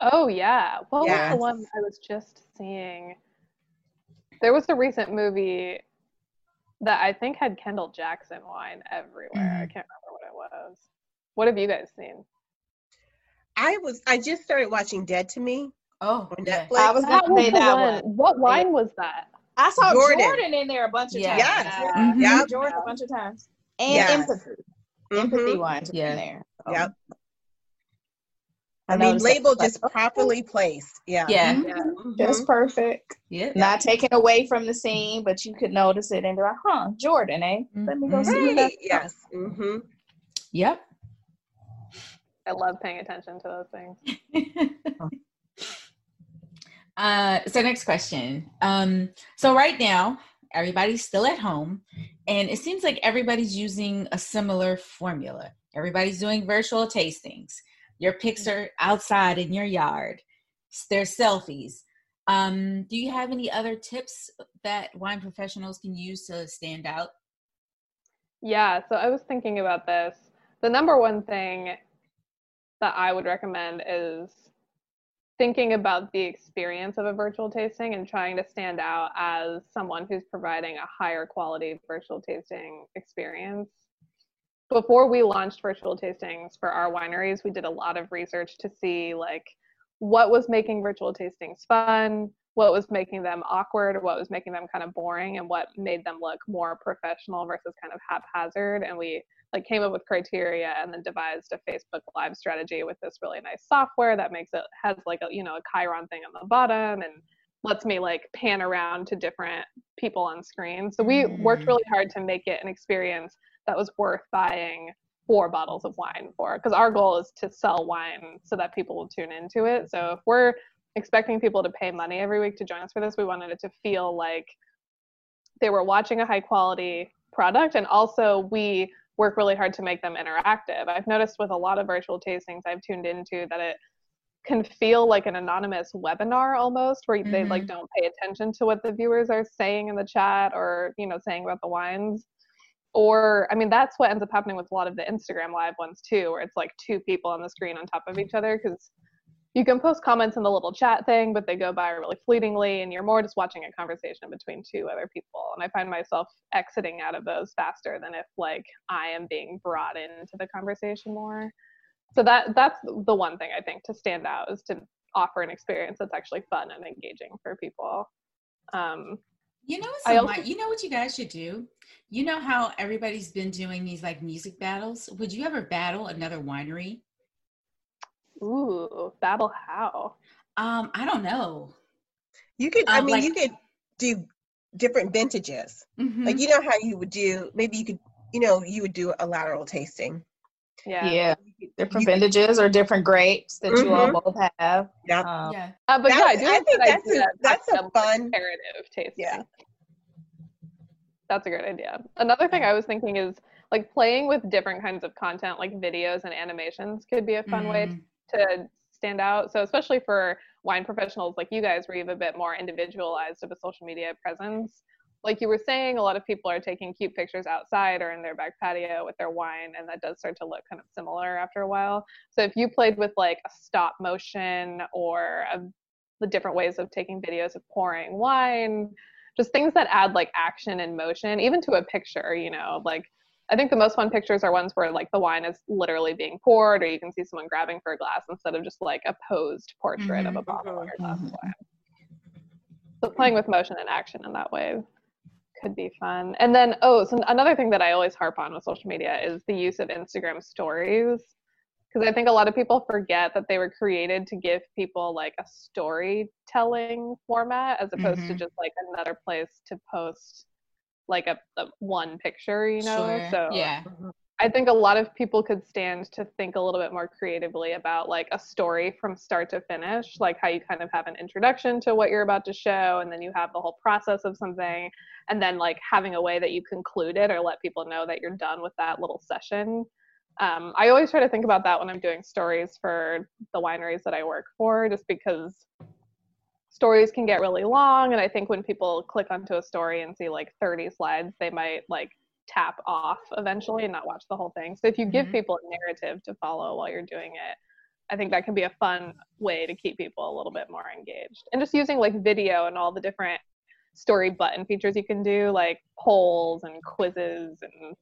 Oh yeah. What was the one I was just seeing? There was a recent movie that I think had Kendall Jackson wine everywhere. I Mhm. can't remember what it was. What have you guys seen? I was, I just started watching Dead to Me Oh, on yeah. Netflix. I was gonna say that one. one. What wine was that? I saw Jordan. Jordan, in there a bunch of Yeah. times. Yes. Yeah, Mhm. yeah, Yep. Jordan a bunch of times. And Yes. empathy. Empathy Mhm. wines Yeah. in there. So, Yep. I I mean, noticed that. label Like, just properly placed. Yeah. Yeah. mhm, Mhm. Just perfect. Yeah. Not taken away from the scene, but you could notice it and be like, huh, Jordan, eh? Let me go see what Right. that's Yes. hmm Yep. I love paying attention to those things. uh, so next question. Um, so right now, everybody's still at home, and it seems like everybody's using a similar formula. Everybody's doing virtual tastings. Your pics are outside in your yard. There's selfies. Um, do you have any other tips that wine professionals can use to stand out? Yeah, so I was thinking about this. The number one thing that I would recommend is thinking about the experience of a virtual tasting and trying to stand out as someone who's providing a higher quality virtual tasting experience. Before we launched virtual tastings for our wineries, we did a lot of research to see like what was making virtual tastings fun, what was making them awkward, what was making them kind of boring, and what made them look more professional versus kind of haphazard. And we like came up with criteria and then devised a Facebook Live strategy with this really nice software that makes it has like a you know a chyron thing on the bottom and lets me like pan around to different people on screen. So we worked Mm. really hard to make it an experience that was worth buying four bottles of wine for because our goal is to sell wine so that people will tune into it. So if we're expecting people to pay money every week to join us for this, we wanted it to feel like they were watching a high quality product and also we work really hard to make them interactive. I've noticed with a lot of virtual tastings I've tuned into that it can feel like an anonymous webinar almost where they like Mhm. don't pay attention to what the viewers are saying in the chat or you know saying about the wines or i mean that's what ends up happening with a lot of the instagram live ones too where it's like two people on the screen on top of each other because you can post comments in the little chat thing but they go by really fleetingly and you're more just watching a conversation between two other people. And i find myself exiting out of those faster than if like i am being brought into the conversation more. So that that's the one thing i think to stand out is to offer an experience that's actually fun and engaging for people. Um, You know what's also- you know what you guys should do? You know how everybody's been doing these like music battles? Would you ever battle another winery? ooh battle how Um, I don't know. You could. I Um, mean, like- you could do different vintages. Mhm. Like you know how you would do. Maybe you could. You know, you would do a lateral tasting. Yeah, Yeah. Different You- vintages or different grapes that you all both have. Yeah. Um, yeah. Uh, but yeah, I That's- do I think that that's a- idea that's a having fun- comparative tasting. Yeah. That's a great idea. Another thing I was thinking is like playing with different kinds of content, like videos and animations, could be a fun way Mhm. to stand out. So especially for wine professionals like you guys, where you have a bit more individualized of a social media presence. Like you were saying, a lot of people are taking cute pictures outside or in their back patio with their wine, and that does start to look kind of similar after a while. So if you played with like a stop motion or a, the different ways of taking videos of pouring wine, just things that add like action and motion, even to a picture, you know, like I think the most fun pictures are ones where like the wine is literally being poured, or you can see someone grabbing for a glass instead of just like a posed portrait of a Mhm. bottle or glass Mhm. of wine. So playing with motion and action in that way could be fun. And then oh, so another thing that I always harp on with social media is the use of Instagram stories. Because I think a lot of people forget that they were created to give people like a storytelling format as opposed to Mhm. just like another place to post like a, a one picture, you know? Sure. So yeah. I think a lot of people could stand to think a little bit more creatively about like a story from start to finish, like how you kind of have an introduction to what you're about to show, and then you have the whole process of something, and then like having a way that you conclude it or let people know that you're done with that little session. Um, I always try to think about that when I'm doing stories for the wineries that I work for, just because stories can get really long, and I think when people click onto a story and see like 30 slides, they might like tap off eventually and not watch the whole thing. So if you give Mhm. people a narrative to follow while you're doing it, I think that can be a fun way to keep people a little bit more engaged. And just using like video and all the different story button features you can do, like polls and quizzes and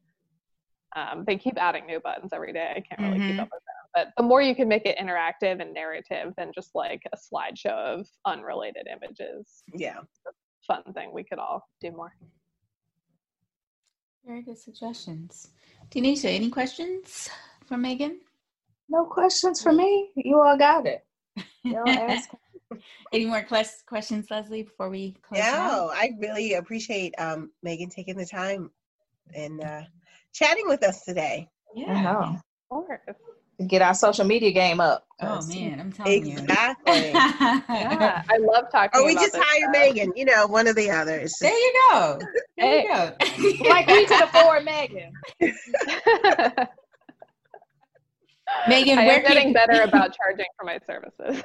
um, they keep adding new buttons every day. I can't really keep Mhm. up with them. But the more you can make it interactive and narrative than just like a slideshow of unrelated images, Yeah. fun thing we could all do more. Very good suggestions. Tanisha, any questions for Meaghan? No questions for me. You all got it. Y'all ask. any more quest- questions, Leslie, before we close? No, out? I really appreciate um, Meaghan taking the time and uh, chatting with us today. I know. Of course. Get our social media game up. Oh man, I'm telling you. Exactly. Yeah, I love talking. or we about just this hire stuff. Meaghan, you know, one of the others. there you go. There you go. like we can afford Meaghan. Meaghan, I where am getting can- better about charging for my services,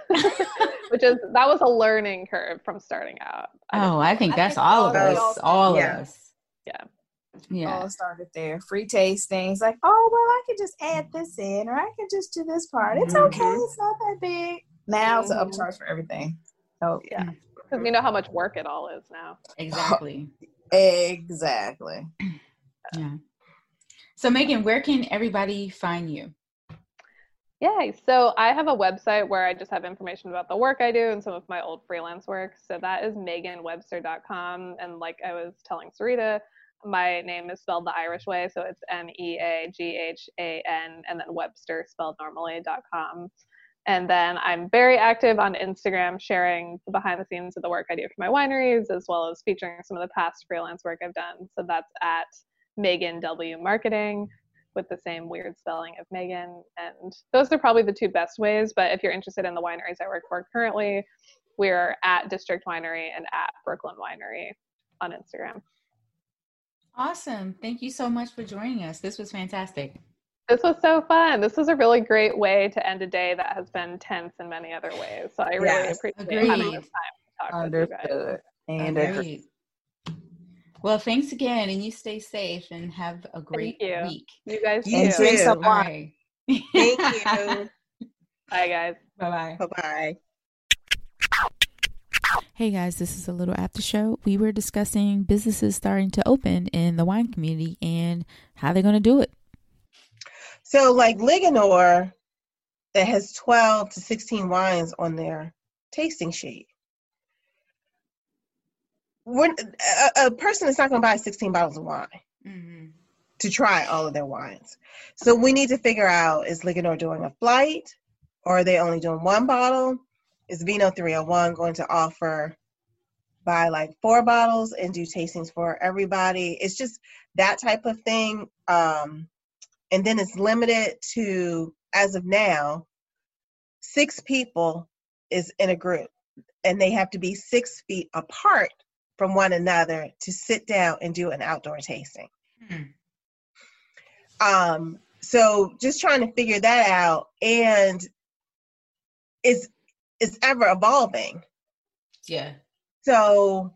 which is that was a learning curve from starting out. I Oh, I think I that's think all of all- us. All Yeah. of us. Yeah. Yeah. All started there. Free tastings. Like, oh well, I can just add this in, or I can just do this part. It's okay. Mhm. It's not that big. Now it's an Mhm. upcharge for everything. Oh Yeah. because we know how much work it all is now. Exactly. exactly. Yeah. So Meaghan, where can everybody find you? Yay. So I have a website where I just have information about the work I do and some of my old freelance work. So that is meaghanwebster.com. And like I was telling Sarita, my name is spelled the Irish way. So it's M E A G H A N and then Webster spelled normally.com. And then I'm very active on Instagram, sharing the behind the scenes of the work I do for my wineries, as well as featuring some of the past freelance work I've done. So that's at Meaghan W Marketing with the same weird spelling of Meaghan. And those are probably the two best ways. But if you're interested in the wineries I work for currently, we're at District Winery and at Brooklyn Winery on Instagram. Awesome. Thank you so much for joining us. This was fantastic. This was so fun. This was a really great way to end a day that has been tense in many other ways. So I really Yes, appreciate having this time to talk with you guys. Understood. And agreed. Agreed. Well, thanks again, and you stay safe and have a great you. week. You guys You And too. drink some All wine. right. Thank you. Bye, guys. Bye bye. bye bye. Hey guys, this is a little after show. We were discussing businesses starting to open in the wine community and how they're going to do it. So, like Linganore, that has 12 to 16 wines on their tasting sheet. When a, a person is not going to buy 16 bottles of wine hmm to try all of their wines. So we need to figure out is Linganore doing a flight or are they only doing one bottle? Is Vino 301 going to offer buy like four bottles and do tastings for everybody? It's just that type of thing. Um, and then it's limited to, as of now, six people is in a group and they have to be six feet apart from one another to sit down and do an outdoor tasting. Hmm. Um, so just trying to figure that out and it's it's ever evolving. Yeah. So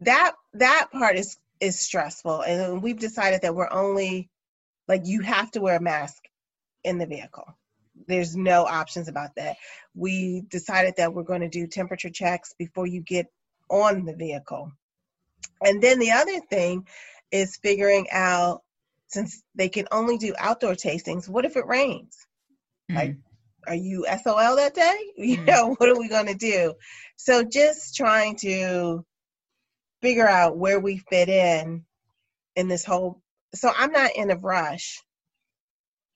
that that part is is stressful and we've decided that we're only like you have to wear a mask in the vehicle. There's no options about that. We decided that we're going to do temperature checks before you get on the vehicle. And then the other thing is figuring out since they can only do outdoor tastings, what if it rains? Mm-hmm. Like, are you SOL that day? You Mhm. know, what are we going to do? So just trying to figure out where we fit in in this whole. So I'm not in a rush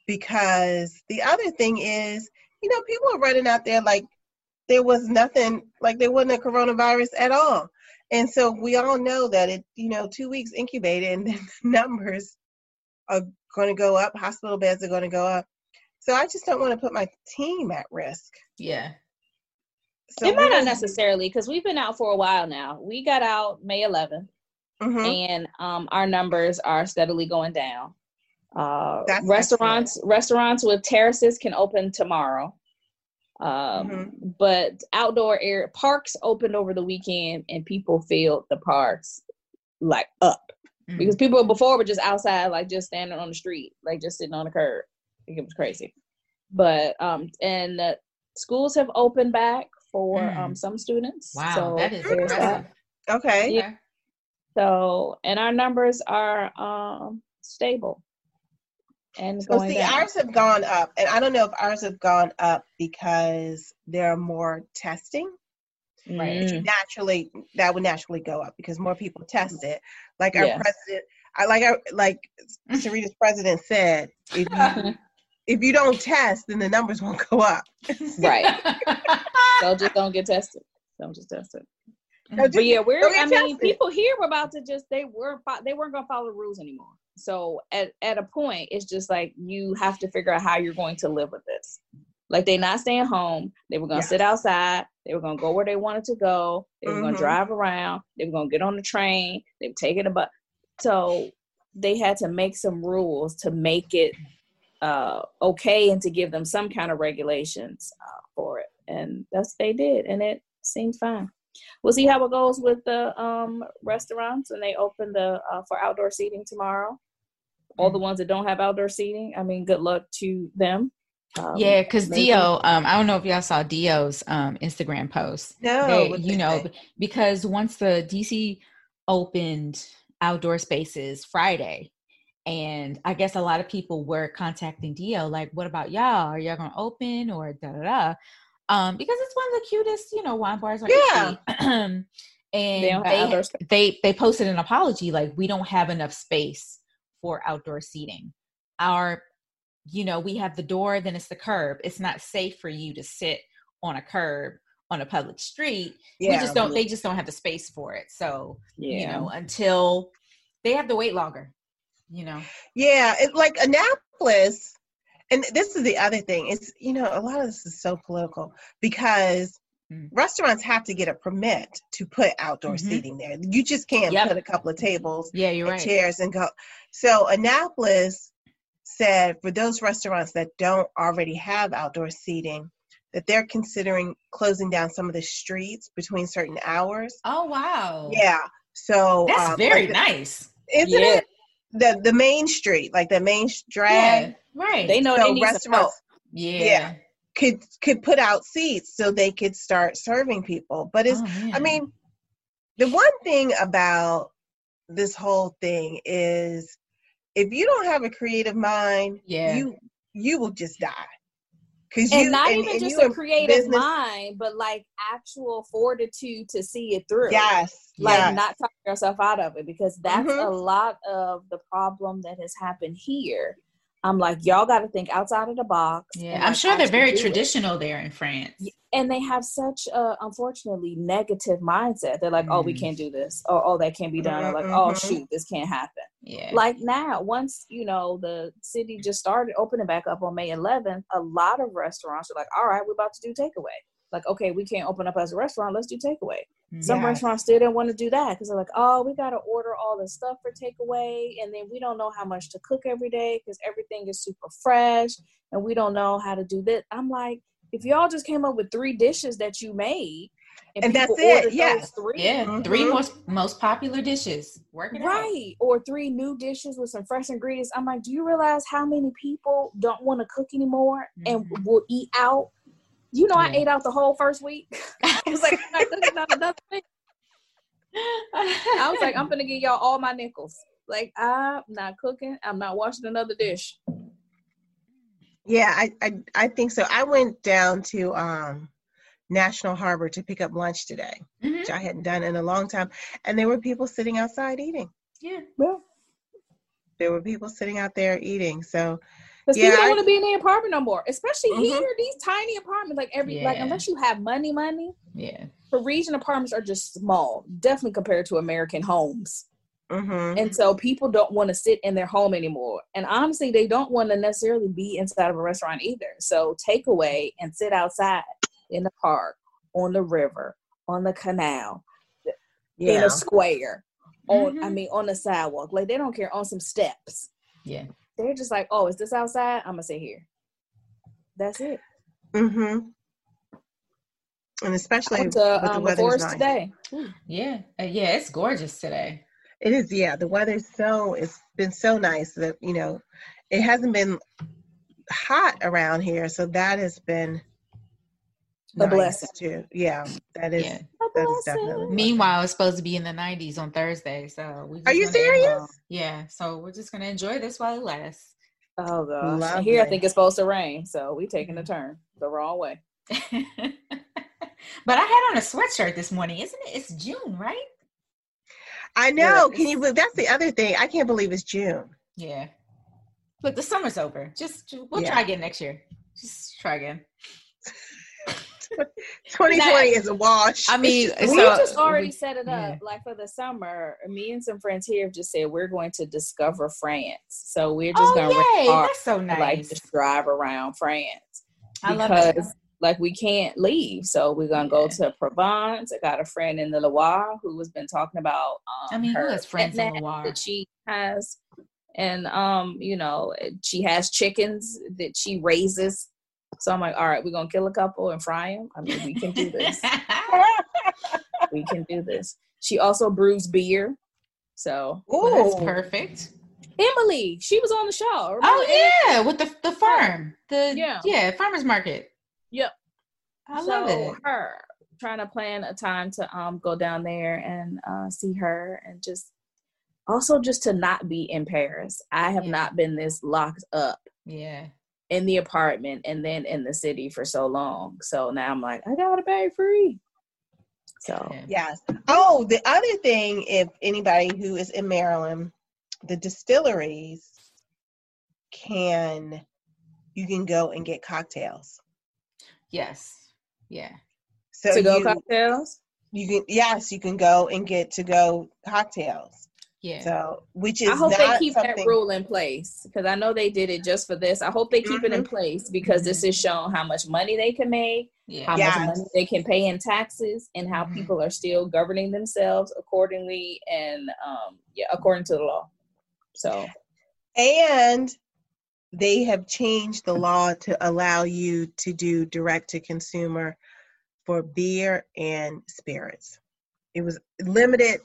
because the other thing is, you know, people are running out there like there was nothing, like there wasn't a coronavirus at all. And so we all know that it, you know, two weeks incubated and then the numbers are going to go up, hospital beds are going to go up. So I just don't want to put my team at risk. Yeah. So it might not necessarily because we've been out for a while now. We got out May 11th, Mhm. and um, our numbers are steadily going down. Uh, That's restaurants, restaurants with terraces can open tomorrow. Um, Mhm. But outdoor air parks opened over the weekend, and people filled the parks like up Mhm. because people before were just outside, like just standing on the street, like just sitting on the curb. I think it was crazy. But um, and uh, schools have opened back for Mm. um some students. Wow, so that is there's that. Okay. Yeah. So and our numbers are um stable and So going see, down. ours have gone up, and I don't know if ours have gone up because there are more testing. Right. Mm. naturally that would naturally go up because more people test it. Like our Yeah. president, I like our like Sarita's president said, if you if you don't test, then the numbers won't go up. Right. so just don't get tested. Don't just test it. So just- But yeah, we're. don't get I mean, tested. people here were about to just they weren't fo- they weren't gonna follow the rules anymore. So at at a point, it's just like you have to figure out how you're going to live with this. Like they're not staying home. They were gonna Yes. sit outside. They were gonna go where they wanted to go. They were Mhm. gonna drive around. They were gonna get on the train. They were taking a bus. So they had to make some rules to make it uh, okay and to give them some kind of regulations uh, for it. And that's what they did, and it seemed fine. We'll see how it goes with the um, restaurants when they open the uh, for outdoor seating tomorrow. All the ones that don't have outdoor seating, I mean, good luck to them. Um, yeah, because Dio, um, I don't know if y'all saw Dio's um Instagram post. No, They- you know, say. because once the DC opened outdoor spaces Friday, and I guess a lot of people were contacting Dio, like, what about y'all? Are y'all gonna open or da da da? Um, because it's one of the cutest, you know, wine bars on Yeah. and They they, they they posted an apology like we don't have enough space for outdoor seating. Our, you know, we have the door, then it's the curb. It's not safe for you to sit on a curb on a public street. yeah, we just don't. They just don't have the space for it. So Yeah. you know, until they have to wait longer. You know. Yeah, it, like Annapolis, and this is the other thing. It's you know a lot of this is so political because Mm. restaurants have to get a permit to put outdoor Mhm. seating there. You just can't Yep. put a couple of tables Yeah, you're and right. chairs and go. So Annapolis said for those restaurants that don't already have outdoor seating, that they're considering closing down some of the streets between certain hours. Oh wow. Yeah. So That's um, very like nice. Isn't Yeah. it the the main street, like the main sh- drag? Yeah. Right. They know so they need some help. restaurants yeah. yeah. could could put out seats so they could start serving people. But it's Oh, I mean, the one thing about this whole thing is if you don't have a creative mind, Yeah. you you will just die. Cause and you not and- even and just a creative business- mind, but like actual fortitude to see it through. Yes. like yes. not talk yourself out of it because that's Mhm. a lot of the problem that has happened here. I'm like, y'all got to think outside of the box. Yeah, I'm like, sure they're very do it. traditional there in France. and they have such a unfortunately negative mindset. They're like, oh, we Mm. can't do this, or oh, that can't be done, or like, oh, Mhm. shoot, this can't happen. Yeah. Like now, once you know the city just started opening back up on May 11th, a lot of restaurants are like, all right, we're about to do takeaway. Like, okay, we can't open up as a restaurant, let's do takeaway. Some restaurants still didn't want to do that because they're like, oh, we got to order all the stuff for takeaway, and then we don't know how much to cook every day because everything is super fresh, and we don't know how to do that. I'm like, if y'all just came up with three dishes that you made, And that's it, ordered yes. those three, Yeah, three Mhm. most most popular dishes. Work it out. right, or three new dishes with some fresh ingredients. I'm like, do you realize how many people don't want to cook anymore and Mhm. will eat out? You know, I ate out the whole first week. I was like, I'm not cooking out another week. I was like, I'm gonna give y'all all my nickels. Like, I'm not cooking. I'm not washing another dish. Yeah, I, I I think so. I went down to um National Harbor to pick up lunch today, Mhm. which I hadn't done in a long time, and there were people sitting outside eating. Yeah. Well, There were people sitting out there eating. So because Yeah, people don't want to be in the apartment no more, especially Mhm. here. These tiny apartments, like every like, unless you have money, money. Yeah. Parisian apartments are just small, definitely compared to American homes. mhm. And so people don't want to sit in their home anymore. And honestly, they don't want to necessarily be inside of a restaurant either. So take away and sit outside in the park, on the river, on the canal, in a square, on I Mhm. mean on the sidewalk. Like they don't care on some steps. Yeah. They're just like, oh, is this outside? I'm gonna sit here. That's it. Mm-hmm. And especially went with to the um, the forest nice. today. Yeah. Uh, yeah. It's gorgeous today. It is, yeah. The weather's so it's been so nice that you know it hasn't been hot around here, so that has been A nice, blessing. too. Yeah, that is Yeah. That is blessing. definitely. Meanwhile, it's supposed to be in the 90s on Thursday. So we just Are you serious? enjoy- Yeah. So we're just gonna enjoy this while it lasts. Oh gosh. And here I think it's supposed to rain, so we taking a mm-hmm. turn the wrong way. But I had on a sweatshirt this morning, isn't it? It's June, right? I know. Yeah. Can you believe that's the other thing? I can't believe it's June. Yeah. Look, the summer's over. Just we'll Yeah. try again next year. Just try again. 2020 is a wash. I mean, we so- just already we- set it yeah. up. Like for the summer, me and some friends here have just said we're going to discover France. So we're just Oh, gonna rent yay, a car that's so and, like just drive around France I love because it. like we can't leave. So we're gonna go to Provence. I got a friend in the Loire who has been talking about um, I mean, who has friends in pet Loire? that she has, and um, you know, she has chickens that she raises. So I'm like, all right, we're gonna kill a couple and fry them. I mean, we can do this. we can do this. She also brews beer. So Well, that's perfect. Emily, she was on the show. Remember Oh yeah, with the the farm, the Yeah. yeah farmers market. Yep. I so love it. her trying to plan a time to um go down there and uh see her and just also just to not be in Paris. I have Yeah. not been this locked up Yeah, in the apartment and then in the city for so long. So now I'm like, I gotta pay free. So. Yes. Oh, the other thing, if anybody who is in Maryland, the distilleries can, you can go and get cocktails. yes, yeah. So to go cocktails. you can, yes, you can go and get to go cocktails. Yeah. So, which is I hope they keep something. that rule in place because I know they did it just for this. I hope they keep it in place because this is showing how much money they can make, yeah. how Yes. much money they can pay in taxes, and how Mhm. people are still governing themselves accordingly and um, yeah, according to the law. So And they have changed the law to allow you to do direct to consumer for beer and spirits. It was limited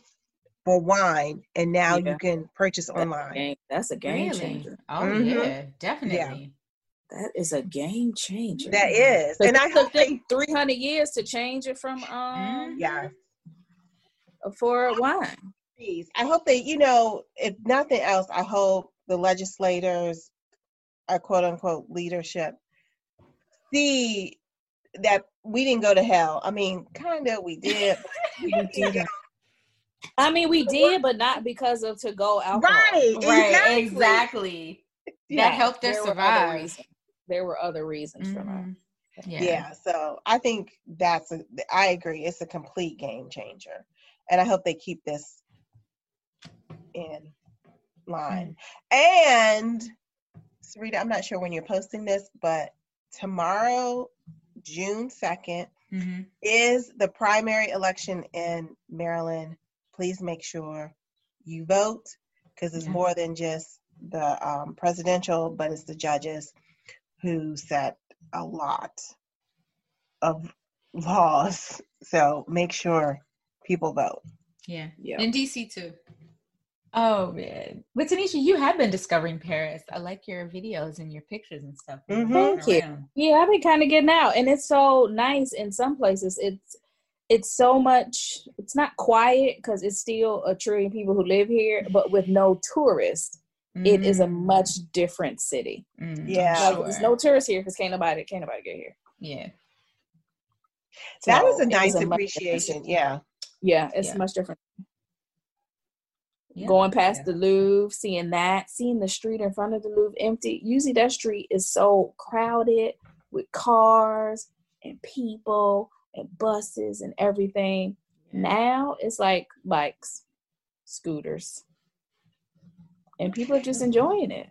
for wine, and now Yeah. you can purchase that's a online. game, that's a game Really? changer. Oh Mhm. yeah, definitely. That is a game changer. That is, 'Cause and I it took hope they, them 300 years to change it from um yeah, for wine. please. I hope they, you know, if nothing else, I hope the legislators, our quote unquote leadership, see that we didn't go to hell. I mean, kind of, we did. we didn't go I mean, we did, but not because of to go alcohol. Right, Right, exactly. exactly. Yeah, that helped her there were other survive. reasons. There were other reasons for that. Mhm. Yeah. Yeah. so I think that's a, I agree. It's a complete game changer, and I hope they keep this in line. And Sarita, I'm not sure when you're posting this, but tomorrow, June second, Mhm. is the primary election in Maryland. Please make sure you vote because it's Yeah. more than just the um, presidential, but it's the judges who set a lot of laws. So make sure people vote. Yeah. Yeah. In DC too. Oh man. But Tanisha, you have been discovering Paris. I like your videos and your pictures and stuff. when you're Mhm. Thank you. around. Yeah, I've been kind of getting out, and it's so nice in some places. It's it's so much. It's not quiet because it's still a trillion people who live here, but with no tourists, it is a Mm, much different city. mm, I'm Yeah. Like, sure. there's no tourists here because can't nobody can't nobody get here. Yeah. That So is a nice much different appreciation. Yeah. Yeah, it's Yeah. much different. Yeah. Going past Yeah. the Louvre, seeing that, seeing the street in front of the Louvre empty. Usually that street is so crowded with cars and people and buses and everything. Now it's like bikes, scooters, and people are just enjoying it.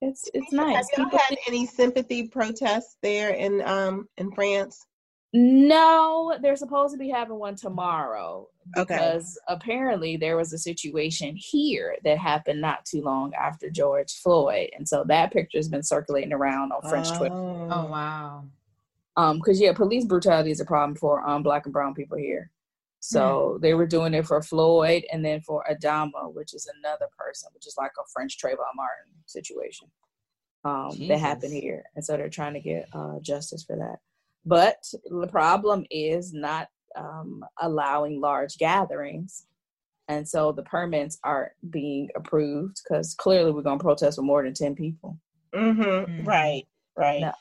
It's it's nice. Have y'all People had any sympathy protests there in um in France? No, they're supposed to be having one tomorrow Okay. because apparently there was a situation here that happened not too long after George Floyd, and so that picture has been circulating around on French Twitter. Oh wow. Um, because yeah, police brutality is a problem for um black and brown people here. So they were doing it for Floyd and then for Adama, which is another person, which is like a French Trayvon Martin situation. Um, that happened here, and so they're trying to get uh, justice for that. But the problem is not um, allowing large gatherings, and so the permits aren't being approved because clearly we're going to protest with more than ten people. Mm-hmm. Mhm. Right. Right. No.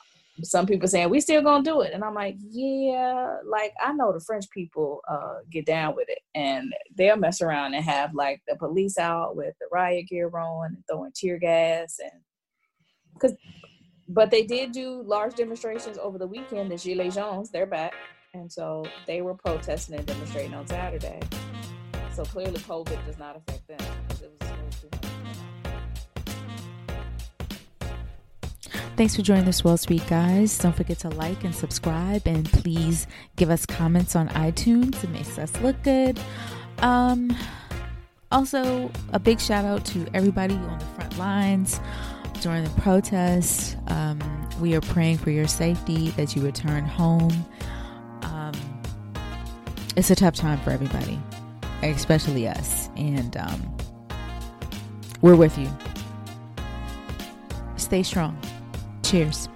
Some people saying we still gonna do it, and I'm like, yeah, like I know the French people uh, get down with it, and they'll mess around and have like the police out with the riot gear on and throwing tear gas and because. But they did do large demonstrations over the weekend. The Gilets Jaunes, they're back, and so they were protesting and demonstrating on Saturday. So clearly, COVID does not affect them Thanks for joining the Swirl Suite, guys. Don't forget to like and subscribe, and please give us comments on iTunes. It makes us look good. Um, also, a big shout out to everybody on the front lines during the protests. Um, we are praying for your safety, that you return home. Um, it's a tough time for everybody, especially us, and um, we're with you. Stay strong. Cheers.